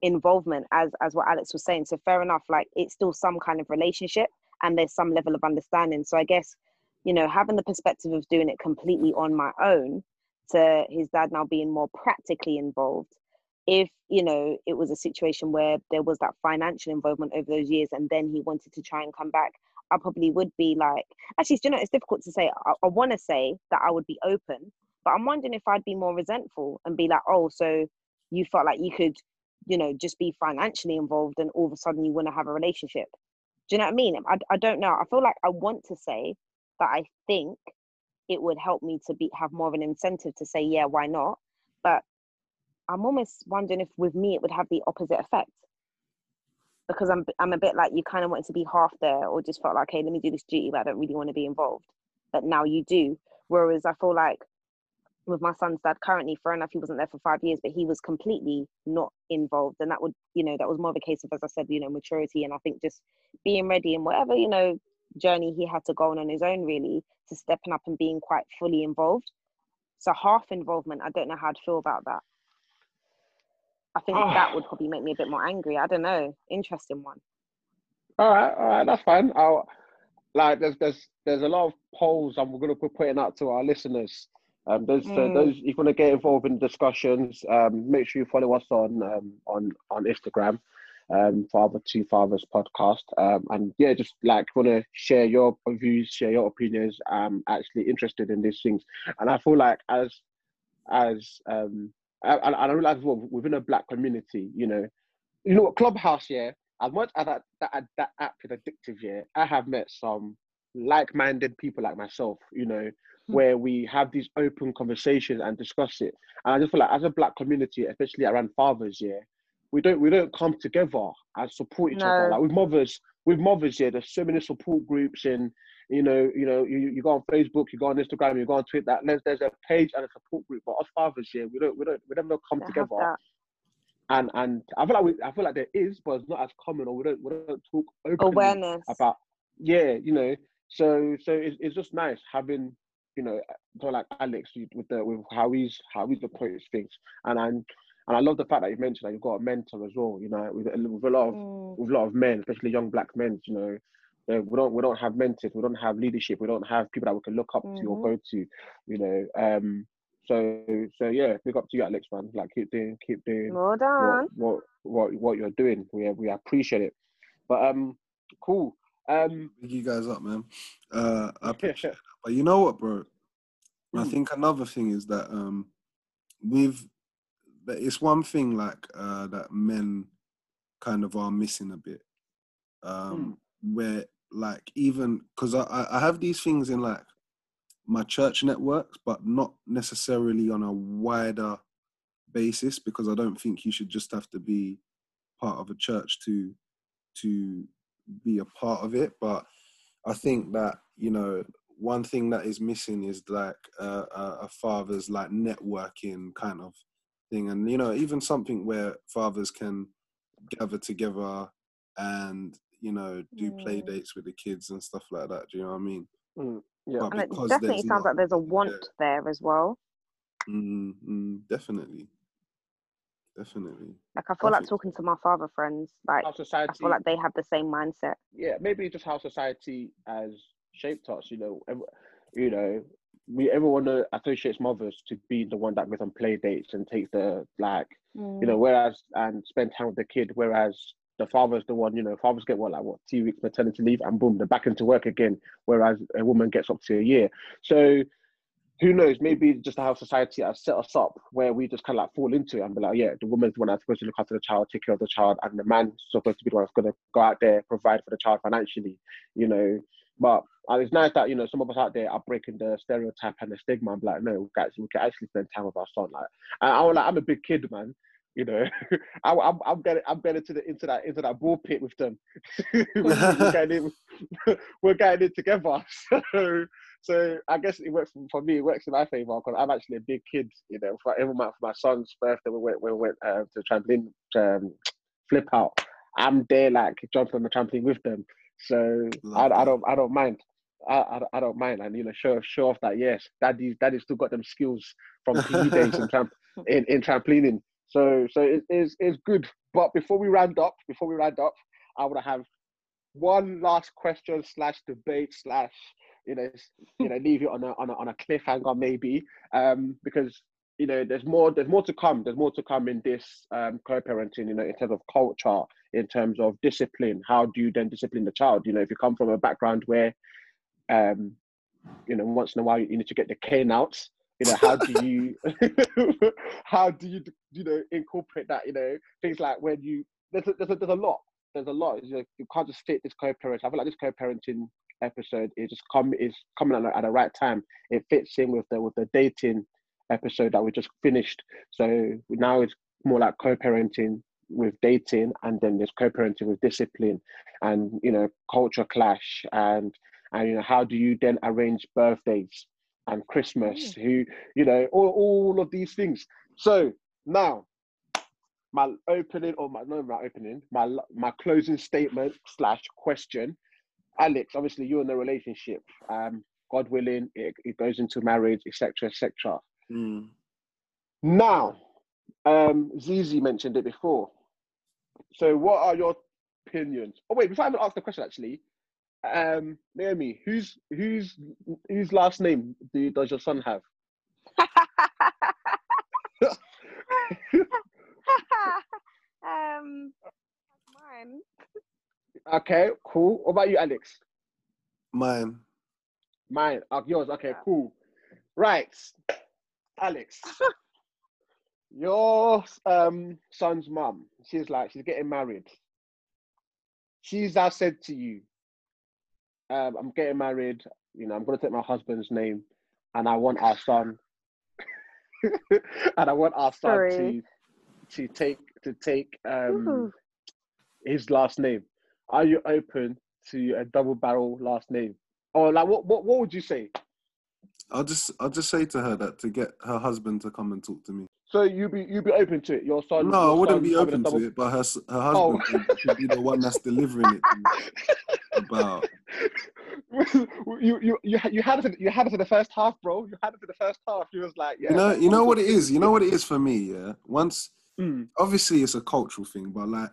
involvement, as as what Alex was saying. So fair enough, like it's still some kind of relationship, and there's some level of understanding. So I guess you know having the perspective of doing it completely on my own to his dad now being more practically involved. If you know it was a situation where there was that financial involvement over those years and then he wanted to try and come back i probably would be like actually you know it's difficult to say. I, I want to say that i would be open but i'm wondering if i'd be more resentful and be like oh so you felt like you could you know just be financially involved and all of a sudden you want to have a relationship? Do you know what i mean? I, I don't know. I feel like i want to say that i think it would help me to be have more of an incentive to say yeah why not? But i'm almost wondering if with me it would have the opposite effect. Because i'm i'm a bit like you kind of wanted to be half there or just felt like hey let me do this duty but i don't really want to be involved. But now you do. Whereas i feel like with my son's dad currently fair enough he wasn't there for five years but he was completely not involved. And that would you know that was more of a case of as i said you know maturity. And i think just being ready and whatever you know journey he had to go on on his own really to stepping up and being quite fully involved. So half involvement i don't know how I'd feel about that. I think that would probably make me a bit more angry. I don't know. Interesting one. All right, all right, that's fine. I'll like there's there's there's a lot of polls I'm gonna be putting out to our listeners. Um, those so Mm. those if you want to get involved in discussions, um, make sure you follow us on um on on Instagram, um, Father to Fathers podcast. Um, and yeah, just like want to share your views, share your opinions. I'm actually interested in these things, and I feel like as as um I, I I realize as well within a black community, you know, you know what Clubhouse, yeah. As much as that that that app is addictive, yeah, I have met some like-minded people like myself, you know, Hmm. where we have these open conversations and discuss it. And I just feel like as a black community, especially around fathers, yeah, we don't we don't come together and support each other. Like with mothers, with mothers, yeah, there's so many support groups and you know, you know, you, you go on Facebook, you go on Instagram, you go on Twitter. There's there's a page and a support group. But us fathers, yeah, we don't we don't we never come together and and I feel like we, I feel like there is, but it's not as common, or we don't we don't talk openly awareness about. Yeah, you know. So so it's, it's just nice having you know like Alex with with the with how he's how he's approached things, and and and I love the fact that you mentioned that you've got a mentor as well. You know, with, a- with a lot of Mm, with a lot of men, especially young black men. You know. We don't. We don't have mentors. We don't have leadership. We don't have people that we can look up to or Mhm. go to. You know. Um. So. So yeah. Big up to you, Alex, man. Like keep doing. Keep doing well done what what what what you're doing. We we appreciate it. But um, cool. Um, Big you guys up, man. Uh, I appreciate it. But you know what, bro? I Mm. think another thing is that um, with that it's one thing like uh, that men kind of are missing a bit, um, where like even because I I have these things in like my church networks, but not necessarily on a wider basis because I don't think you should just have to be part of a church to to be a part of it. But I think that you know one thing that is missing is like uh, a, a father's like networking kind of thing, and you know even something where fathers can gather together and you know do play Mm. dates with the kids and stuff like that. Do you know what I mean? Mm, yeah. But and it definitely sounds not- like there's a yeah. want there as well Mm, mm, definitely. definitely. Like I feel I like think- talking to my father friends, like How I feel like they have the same mindset. yeah, maybe just how society has shaped us. You know, you know, we everyone uh, associates mothers to be the one that goes on play dates and takes the like, you know, whereas and spend time with the kid, whereas the father's the one, you know, fathers get what like what two weeks maternity leave and boom, they're back into work again, whereas a woman gets up to a year. So who knows? Maybe just how society has set us up, where we just kind of like fall into it and be like, yeah, the woman's the one that's supposed to look after the child, take care of the child, and the man's supposed to be the one that's going to go out there provide for the child financially, you know. But it's nice that you know some of us out there are breaking the stereotype and the stigma. and like, no, guys, we can actually spend time with our son. Like, I, was like, I'm a big kid, man. You know, I, I'm, I'm getting, I'm getting to the into that into that ball pit with them. we're getting in, we're getting in together. So, so I guess it works for, for me. It works in my favor because I'm actually a big kid. You know, for every month for my son's birthday, we went we went uh, to trampoline um, flip out. I'm there like jumping on the trampoline with them. So I, I don't I don't mind. I, I, I don't mind. And you know show show off that yes daddy daddy still got them skills from PE days in tramp in, in trampolining. So so it is it's good. But before we round up before we round up I want to have one last question slash debate slash you know you know leave it on a on a, on a cliffhanger maybe um because you know there's more there's more to come there's more to come in this um co-parenting you know in terms of culture in terms of discipline. How do you then discipline the child? You know if you come from a background where um you know once in a while you need to get the cane out you know how do you how do you you know incorporate that you know things like when you there's a, there's a, there's a lot there's a lot. You, know, you can't just fit this co-parenting. i feel like this co-parenting episode is just come is coming at, at the right time. It fits in with the with the dating episode that we just finished. So now it's more like co-parenting with dating and then there's co-parenting with discipline and you know culture clash. And and you know how do you then arrange birthdays and christmas? Who you know all, all of these things. So now my opening or my no my opening my my closing statement slash question. Alex obviously you're in a relationship. Um god willing it, it goes into marriage etc etc Mm. now um zizi mentioned it before so what are your opinions oh wait before i even ask the question actually um naomi whose whose whose last name do you, does your son have um, mine. okay cool what about you alex Mine. Mine, uh, yours. Okay, Yeah. cool. Right, Alex. your um son's mum. She's like she's getting married. She's now said to you, um, "I'm getting married. You know, I'm gonna take my husband's name, and I want our son, and I want our son to to take to take um Ooh. his last name. Are you open to a double barrel last name? Or like what what what would you say? I'll just I'll just say to her that to get her husband to come and talk to me. So you be you be open to it? Your son? No, I wouldn't be open double- to it, but her her Oh. husband should- should be the one that's delivering it about. you you you had- you had it you had it for the first half, bro. You had it for the first half. He was like, yeah. You know, you know what it is. You know what it is for me. Yeah, once Mm, obviously it's a cultural thing, but like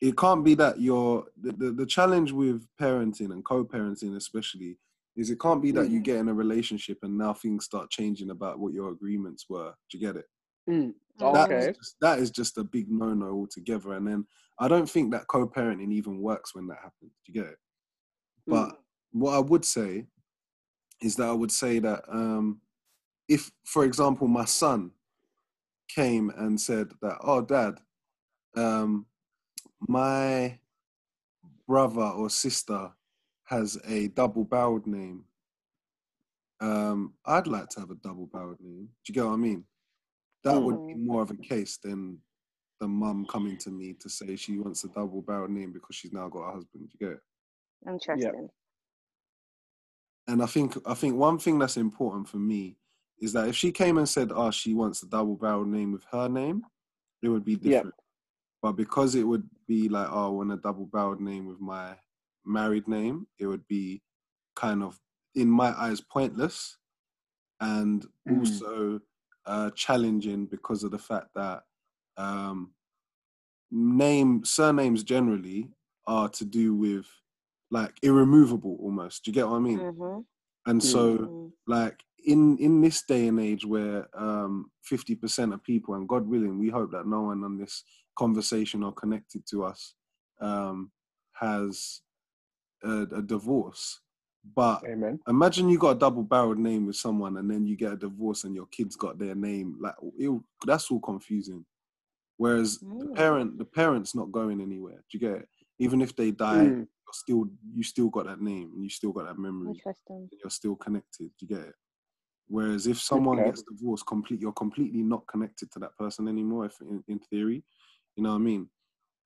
it can't be that you're the, the, the challenge with parenting and co-parenting especially is it can't be that you Mm. get in a relationship and now things start changing about what your agreements were. Do you get it? mm. Okay. is just, that is just a big no-no altogether. And then I don't think that co-parenting even works when that happens. Do you get it? But what I would say is that I would say that um, if, for example, my son came and said that, "Oh, Dad, um, my brother or sister has a double-barreled name. Um, I'd like to have a double-barreled name. Do you get what I mean? That would be mm-hmm. more of a case than the mum coming to me to say she wants a double-barreled name because she's now got a husband. Do you get it? Interesting. and I think I think one thing that's important for me is that if she came and said, "Oh, she wants a double barrel name with her name," it would be Yeah. different. But because it would be like, "Oh, I want a double barrel name with my married name," it would be kind of, in my eyes, pointless, and Mm. also uh, challenging because of the fact that um, name surnames generally are to do with like irremovable almost. Do you get what I mean? Mhm. And so Mhm. like in in this day and age where um 50% of people and god willing we hope that no one on this conversation or connected to us um has a, a divorce but Amen. imagine you got a double barreled name with someone and then you get a divorce and your kids got their name like it, that's all confusing whereas the Mm. parent the parent's not going anywhere do you get it even if they die Mm. you're still you still got that name and you still got that memory Interesting. you're still connected. Do You get it. Whereas if someone Okay. gets divorced, complete, you're completely not connected to that person anymore. If in, in theory, you know what I mean.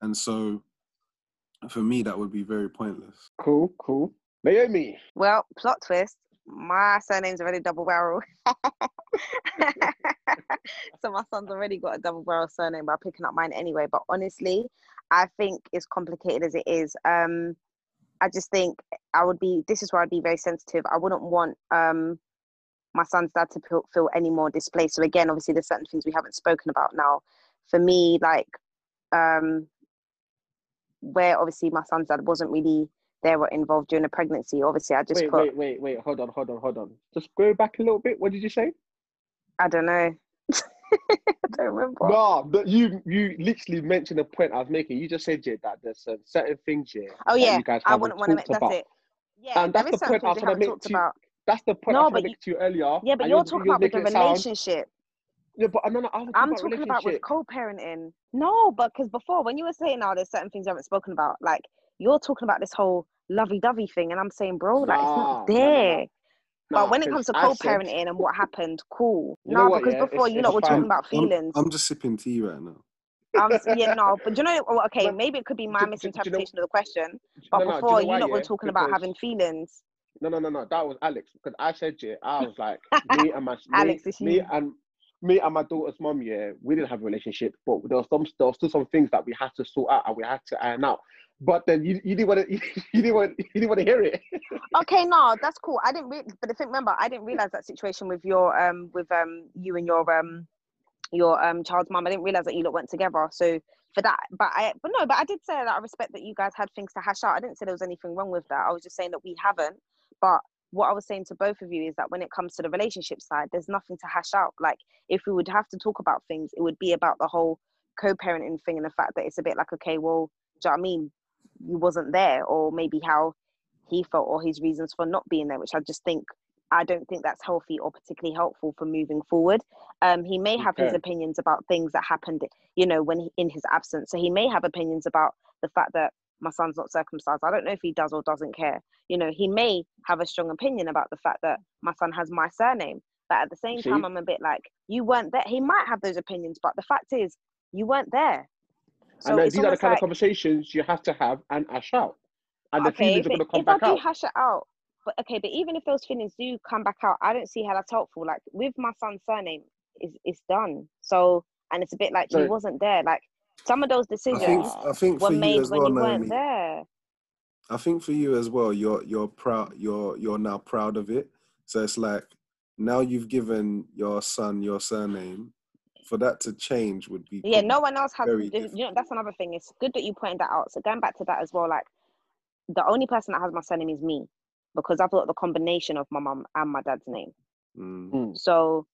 And so, for me, that would be very pointless. Cool, cool. Naomi. Well, plot twist. My surname's already double barrel. so my son's already got a double barrel surname by picking up mine anyway. But honestly, I think as complicated as it is. Um, I just think I would be. This is where I'd be very sensitive. I wouldn't want um my son's dad to feel, feel any more displaced. So again, obviously, there's certain things we haven't spoken about now. For me, like um, where obviously my son's dad wasn't really there or involved during the pregnancy. Obviously, I just wait, put wait, wait, wait. Hold on, hold on, hold on. Just go back a little bit. What did you say? I don't know. I don't remember. No, but you you literally mentioned the point I was making. You just said yeah, that there's uh, certain things yeah. oh yeah, you guys I wouldn't want to make talked that's about. it. Yeah, And that's the point I was trying to make to you. about. That's the point No, I was trying to make to you earlier. Yeah, but you're you're- talking you're about the making it sound- relationship. Yeah, but no, no, I was I'm about talking about with co-parenting. No, but because before when you were saying now there's certain things you haven't spoken about, like you're talking about this whole lovey-dovey thing, and I'm saying, bro, like it's Nah, not no, no, no. there. Nah, but when it comes to I co-parenting and what happened, cool. You no, what, because yeah, before it's- you know we're fine. talking about I'm- feelings. I'm, just sipping tea right now. I'm yeah, no, but do you know? Oh, okay, No, maybe it could be my do- do- do you misinterpretation of the question. But no, no, you before, know you why, lot were yeah? talking about having feelings. No, no, no, no. That was Alex because I said yeah. I was like me and my Alex, me, it's me and me and my daughter's mum. Yeah, we didn't have a relationship, but there was some there was still some things that we had to sort out and we had to iron out. But then you, you didn't want to you, didn't want you didn't want to hear it. Okay, no, that's cool. I didn't, re- but the thing, remember, I didn't realize that situation with your um with um you and your um your um child's mum. I didn't realize that you lot went together. So for that, but I but no, but I did say that I respect that you guys had things to hash out. I didn't say there was anything wrong with that. I was just saying that we haven't. But what I was saying to both of you is that when it comes to the relationship side, there's nothing to hash out. Like if we would have to talk about things, it would be about the whole co-parenting thing and the fact that it's a bit like, okay, well, do you know what I mean? You wasn't there, or maybe how he felt or his reasons for not being there, which I just think I don't think that's healthy or particularly helpful for moving forward. Um, he may have his opinions about things that happened, you know, when he, in his absence. So he may have opinions about the fact that my son's not circumcised. I don't know if he does or doesn't care. You know, he may have a strong opinion about the fact that my son has my surname. But at the same See? time, I'm a bit like, you weren't there. He might have those opinions, but the fact is, you weren't there. So and these are the kind like, of conversations you have to have and ash out, and the okay, feelings are going to come if I do out. hash it out, but okay, but even if those feelings do come back out, I don't see how that's helpful. Like with my son's surname, is it's done. So and it's a bit like he wasn't there. Like some of those I decisions think Ah. I think were made when well, you weren't Naomi. there. I think for you as well, you're you're proud. You're you're now proud of it. So it's like now you've given your son your surname. For that to change would be Yeah, no one else has. You know, that's another thing. It's good that you pointed that out. So going back to that as well, like the only person that has my surname is me because I've got the combination of my mum and my dad's name. Mm. Mm. So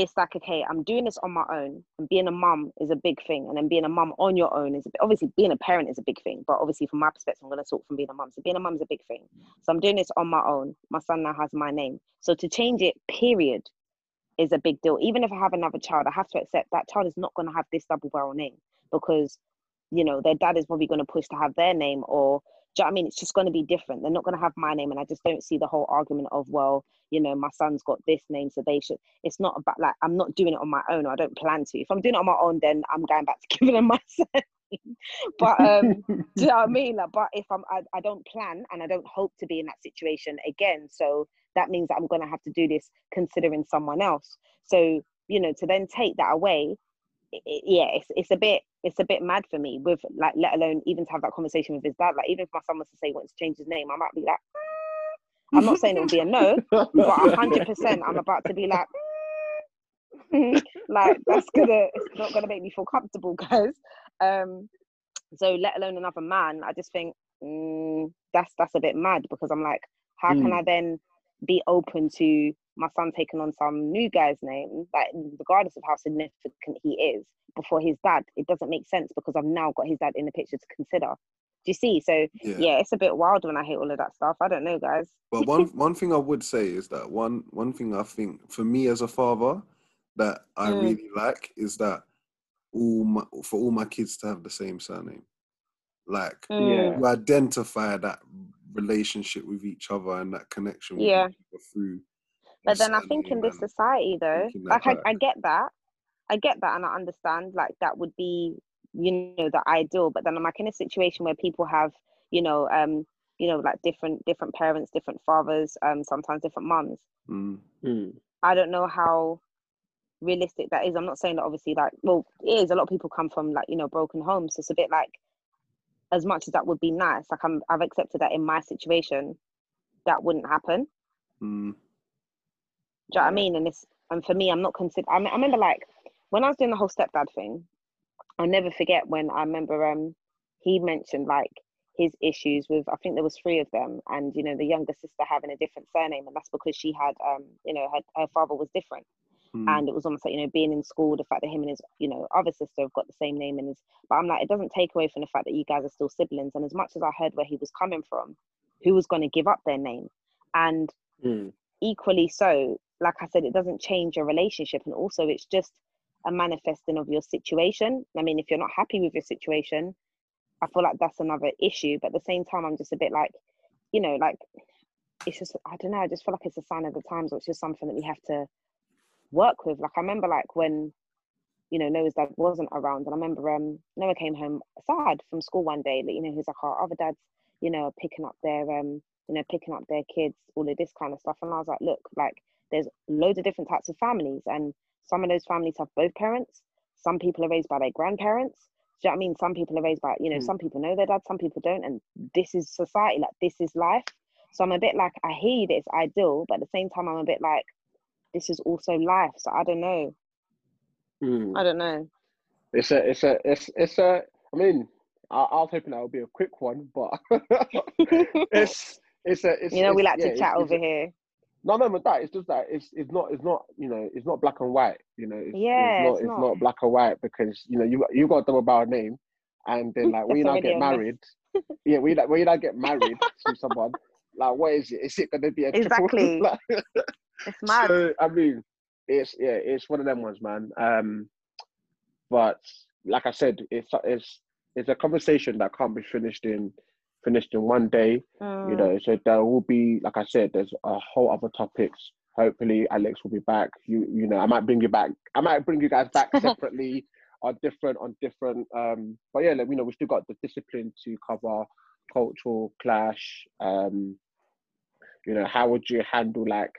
it's like, okay, I'm doing this on my own. And being a mum is a big thing. And then being a mum on your own is obviously being a parent is a big thing. But obviously, from my perspective, I'm going to talk from being a mum. So being a mum is a big thing. So I'm doing this on my own. My son now has my name. So to change it, period, is a big deal. Even if I have another child, I have to accept that child is not going to have this double barrel name because, you know, their dad is probably going to push to have their name or you know what I mean? It's just going to be different. They're not going to have my name. And I just don't see the whole argument of, well, you know, my son's got this name, so they should. It's not about like, I'm not doing it on my own, or I don't plan to. If I'm doing it on my own, then I'm going back to giving them my surname. but, um, do you know what I mean? Like, but if I'm, I, I don't plan and I don't hope to be in that situation again. So that means that I'm going to have to do this considering someone else. So, you know, to then take that away, i- i- yeah, it's, it's a bit it's a bit mad for me with like let alone even to have that conversation with his dad. Like even if my son was to say he wants to change his name, I might be like, "Mm." I'm not saying it would be a no, but hundred percent I'm about to be like, "Mm." like that's gonna it's not gonna make me feel comfortable, guys. Um, so let alone another man, I just think mm, that's that's a bit mad because I'm like, how can Mm. I then be open to my son taking on some new guy's name, like regardless of how significant he is, before his dad? It doesn't make sense because I've now got his dad in the picture to consider. Do you see? So Yeah. yeah, it's a bit wild when I hear all of that stuff. I don't know, guys. But one one thing I would say is that one one thing I think for me as a father that I Mm. really like is that all my for all my kids to have the same surname. Like Yeah. you identify that relationship with each other and that connection with Yeah. through But then I think in this society, though, like I, I get that, I get that, and I understand like that would be, you know, the ideal. But then I'm like in a situation where people have, you know, um, you know, like different different parents, different fathers, um, sometimes different mums. Mm. Mm. I don't know how realistic that is. I'm not saying that obviously, like, well, it is. A lot of people come from like you know broken homes. So it's a bit like, as much as that would be nice, like I'm, I've accepted that in my situation, that wouldn't happen. Mm. Do you know what I mean? And it's and for me, I'm not consider. I, I remember like when I was doing the whole stepdad thing. I'll never forget when I remember um he mentioned like his issues with I think there was three of them, and you know the younger sister having a different surname, and that's because she had um you know her, her father was different, Mm. and it was almost like you know being in school, the fact that him and his you know other sister have got the same name, and his but I'm like it doesn't take away from the fact that you guys are still siblings, and as much as I heard where he was coming from, who was going to give up their name, and Mm. equally so like i said it doesn't change your relationship and also it's just a manifesting of your situation. I mean if you're not happy with your situation i feel like that's another issue but at the same time i'm just a bit like you know like it's just i don't know i just feel like it's a sign of the times or it's just something that we have to work with. Like i remember like when you know noah's dad wasn't around and i remember um noah came home sad from school one day that you know he was like our other dads you know picking up their um you know picking up their kids all of this kind of stuff and i was like look like there's loads of different types of families and some of those families have both parents some people are raised by their grandparents do you know what i mean some people are raised by you know Mm. some people know their dad some people don't and this is society like this is life so i'm a bit like i hear you that it's ideal but at the same time i'm a bit like this is also life so i don't know Mm. i don't know It's a, it's a, it's, it's a. I mean, I, I was hoping that would be a quick one, but it's, it's a, it's. you know we like yeah, to chat it's over a- here No, no, but that it's just that it's it's not it's not you know it's not black and white. You know, it's, Yeah, it's not it's not. not black and white because you know you you got a double barrel name, and then like when you now get already a mess. married, yeah, when you like when you now get married to someone, like what is it? Is it gonna be a triple? Exactly. Like, it's mad so I mean, it's yeah, it's one of them ones, man. Um, but like I said, it's it's it's a conversation that can't be finished in finished in one day. You Mm, know, so there will be, like I said, there's a whole other topics. Hopefully, Alex will be back. You you know, I might bring you back. I might bring you guys back separately on different on different. Um, but yeah, like, you know, we still got the discipline to cover cultural clash. Um, you know, how would you handle like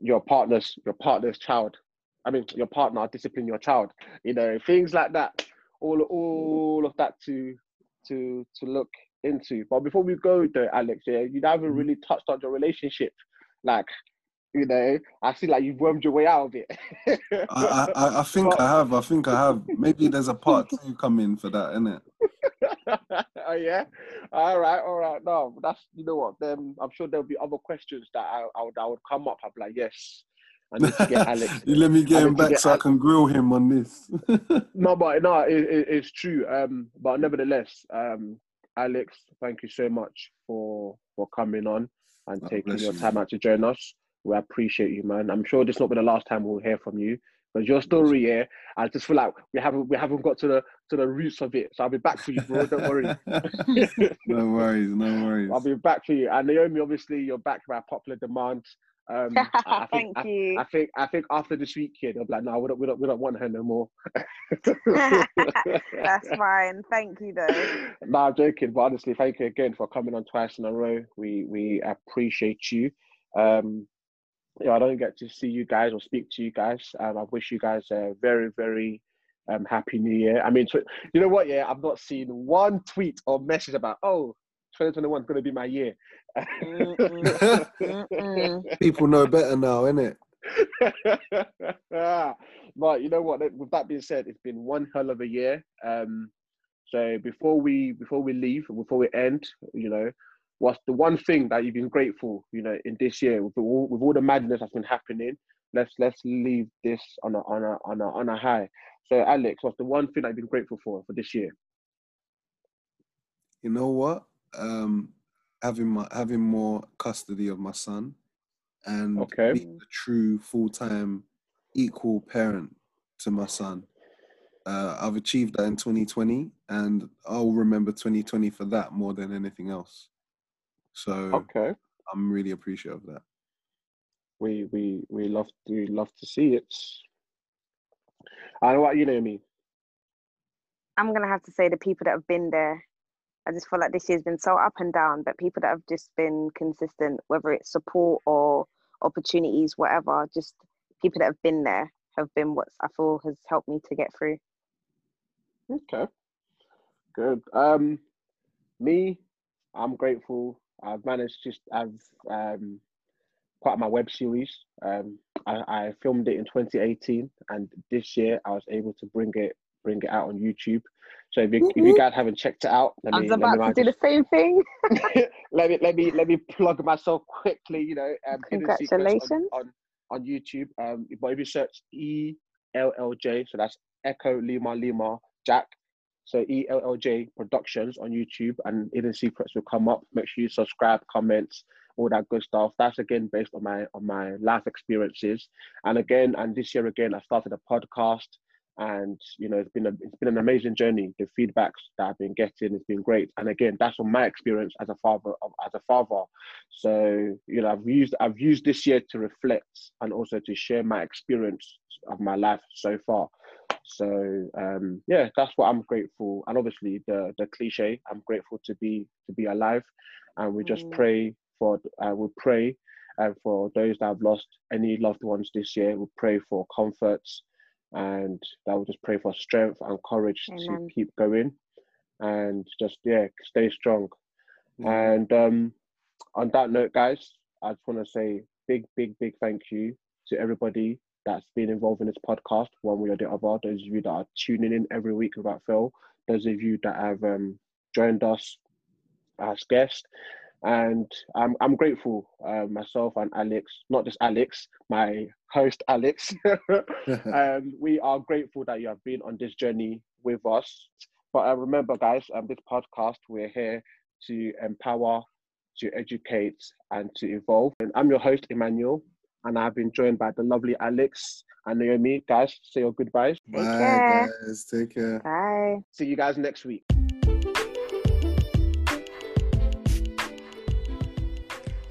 your partner's your partner's child? I mean, your partner discipline your child. You know, things like that. All all of that to to to look into. But before we go though, Alex, yeah, you haven't Mhm. really touched on your relationship. Like, you know, I see like you've wormed your way out of it. I, I, I- I think But- I have. I think I have. Maybe there's a part two coming for that, it? oh yeah. All right, all right. No, that's you know what. Then I'm sure there'll be other questions that I, I would I would come up. I'd be like, yes, I need to get Alex. you let me I get him back get so I can grill him on this. No, but no, it, it, it's true. Um, but nevertheless, um, Alex, thank you so much for for coming on and Oh, taking your you. time out to join us. We appreciate you, man. I'm sure this is not be the last time we'll hear from you. But your story, yeah, I just feel like we haven't we haven't got to the to the roots of it. So I'll be back for you, bro. Don't worry. no worries, no worries. I'll be back for you. And Naomi, obviously, you're back by popular demand. Um, I, think, thank I, you I think I think after this week, kid, I'm like, no, we don't, we don't, we don't want her no more. that's fine thank you though no, I'm joking. But honestly, thank you again for coming on twice in a row. We we appreciate you. Um, you know, I don't get to see you guys or speak to you guys. Um, I wish you guys a very very um happy New Year. I mean, tw- you know what? Yeah, I've not seen one tweet or message about oh. 2021 is going to be my year. Mm-mm. Mm-mm. People know better now, innit? but you know what? With that being said, it's been one hell of a year. Um, so before we before we leave, before we end, you know, what's the one thing that you've been grateful, you know, in this year with all, with all the madness that's been happening? Let's let's leave this on a on a on a on a high. So Alex, what's the one thing I've been grateful for for this year? You know what? Um, having my having more custody of my son, and Okay. being a true full time equal parent to my son. Uh, I've achieved that in 2020, and I'll remember 2020 for that more than anything else. So Okay. I'm really appreciative of that. We we we love we love to see it. And what you know me? I'm gonna have to say the people that have been there. I just feel like this year's been so up and down, but people that have just been consistent, whether it's support or opportunities, whatever, just people that have been there have been what I feel has helped me to get through. Okay. Good. Um, me, I'm grateful. I've managed to. I've um, part of my web series. Um, I, I filmed it in 2018, and this year I was able to bring it bring it out on YouTube. So if you, if you guys haven't checked it out, let I me was let me about to do the same thing. let me let me let me plug myself quickly. You know, um, Secrets on- Congratulations. on, on YouTube. Um, but if you search E L L J, so that's Echo Lima Lima Jack. So E L L J Productions on YouTube, and Hidden Secrets will come up. Make sure you subscribe, comments, all that good stuff. That's again based on my on my life experiences. And again, and this year again, I started a podcast and you know it's been a it's been an amazing journey. The feedbacks that i've been getting has been great. And again that's from my experience as a father as a father. So you know i've used i've used this year to reflect and also to share my experience of my life so far. So um yeah that's what i'm grateful. And obviously the the cliche i'm grateful to be to be alive. And we just Mm. pray for uh, we pray uh, for those that have lost any loved ones this year. We pray for comforts and I will just pray for strength and courage Amen. to keep going and just yeah stay strong Mm. and um on that note guys i just want to say big big big thank you to everybody that's been involved in this podcast one way or the other those of you that are tuning in every week without fail those of you that have um joined us as guests and I'm I'm grateful uh, myself and Alex, not just Alex, my host Alex. um, we are grateful that you have been on this journey with us. But uh, remember, guys, um, this podcast we're here to empower, to educate, and to evolve. And I'm your host Emmanuel, and I've been joined by the lovely Alex and Naomi. Guys, say your goodbyes. Bye, care. guys. Take care. Bye. See you guys next week.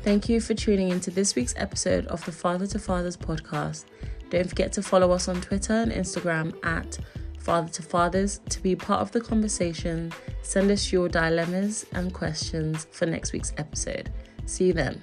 Thank you for tuning into this week's episode of the Father to Fathers podcast. Don't forget to follow us on Twitter and Instagram at Father to Fathers to be part of the conversation. Send us your dilemmas and questions for next week's episode. See you then.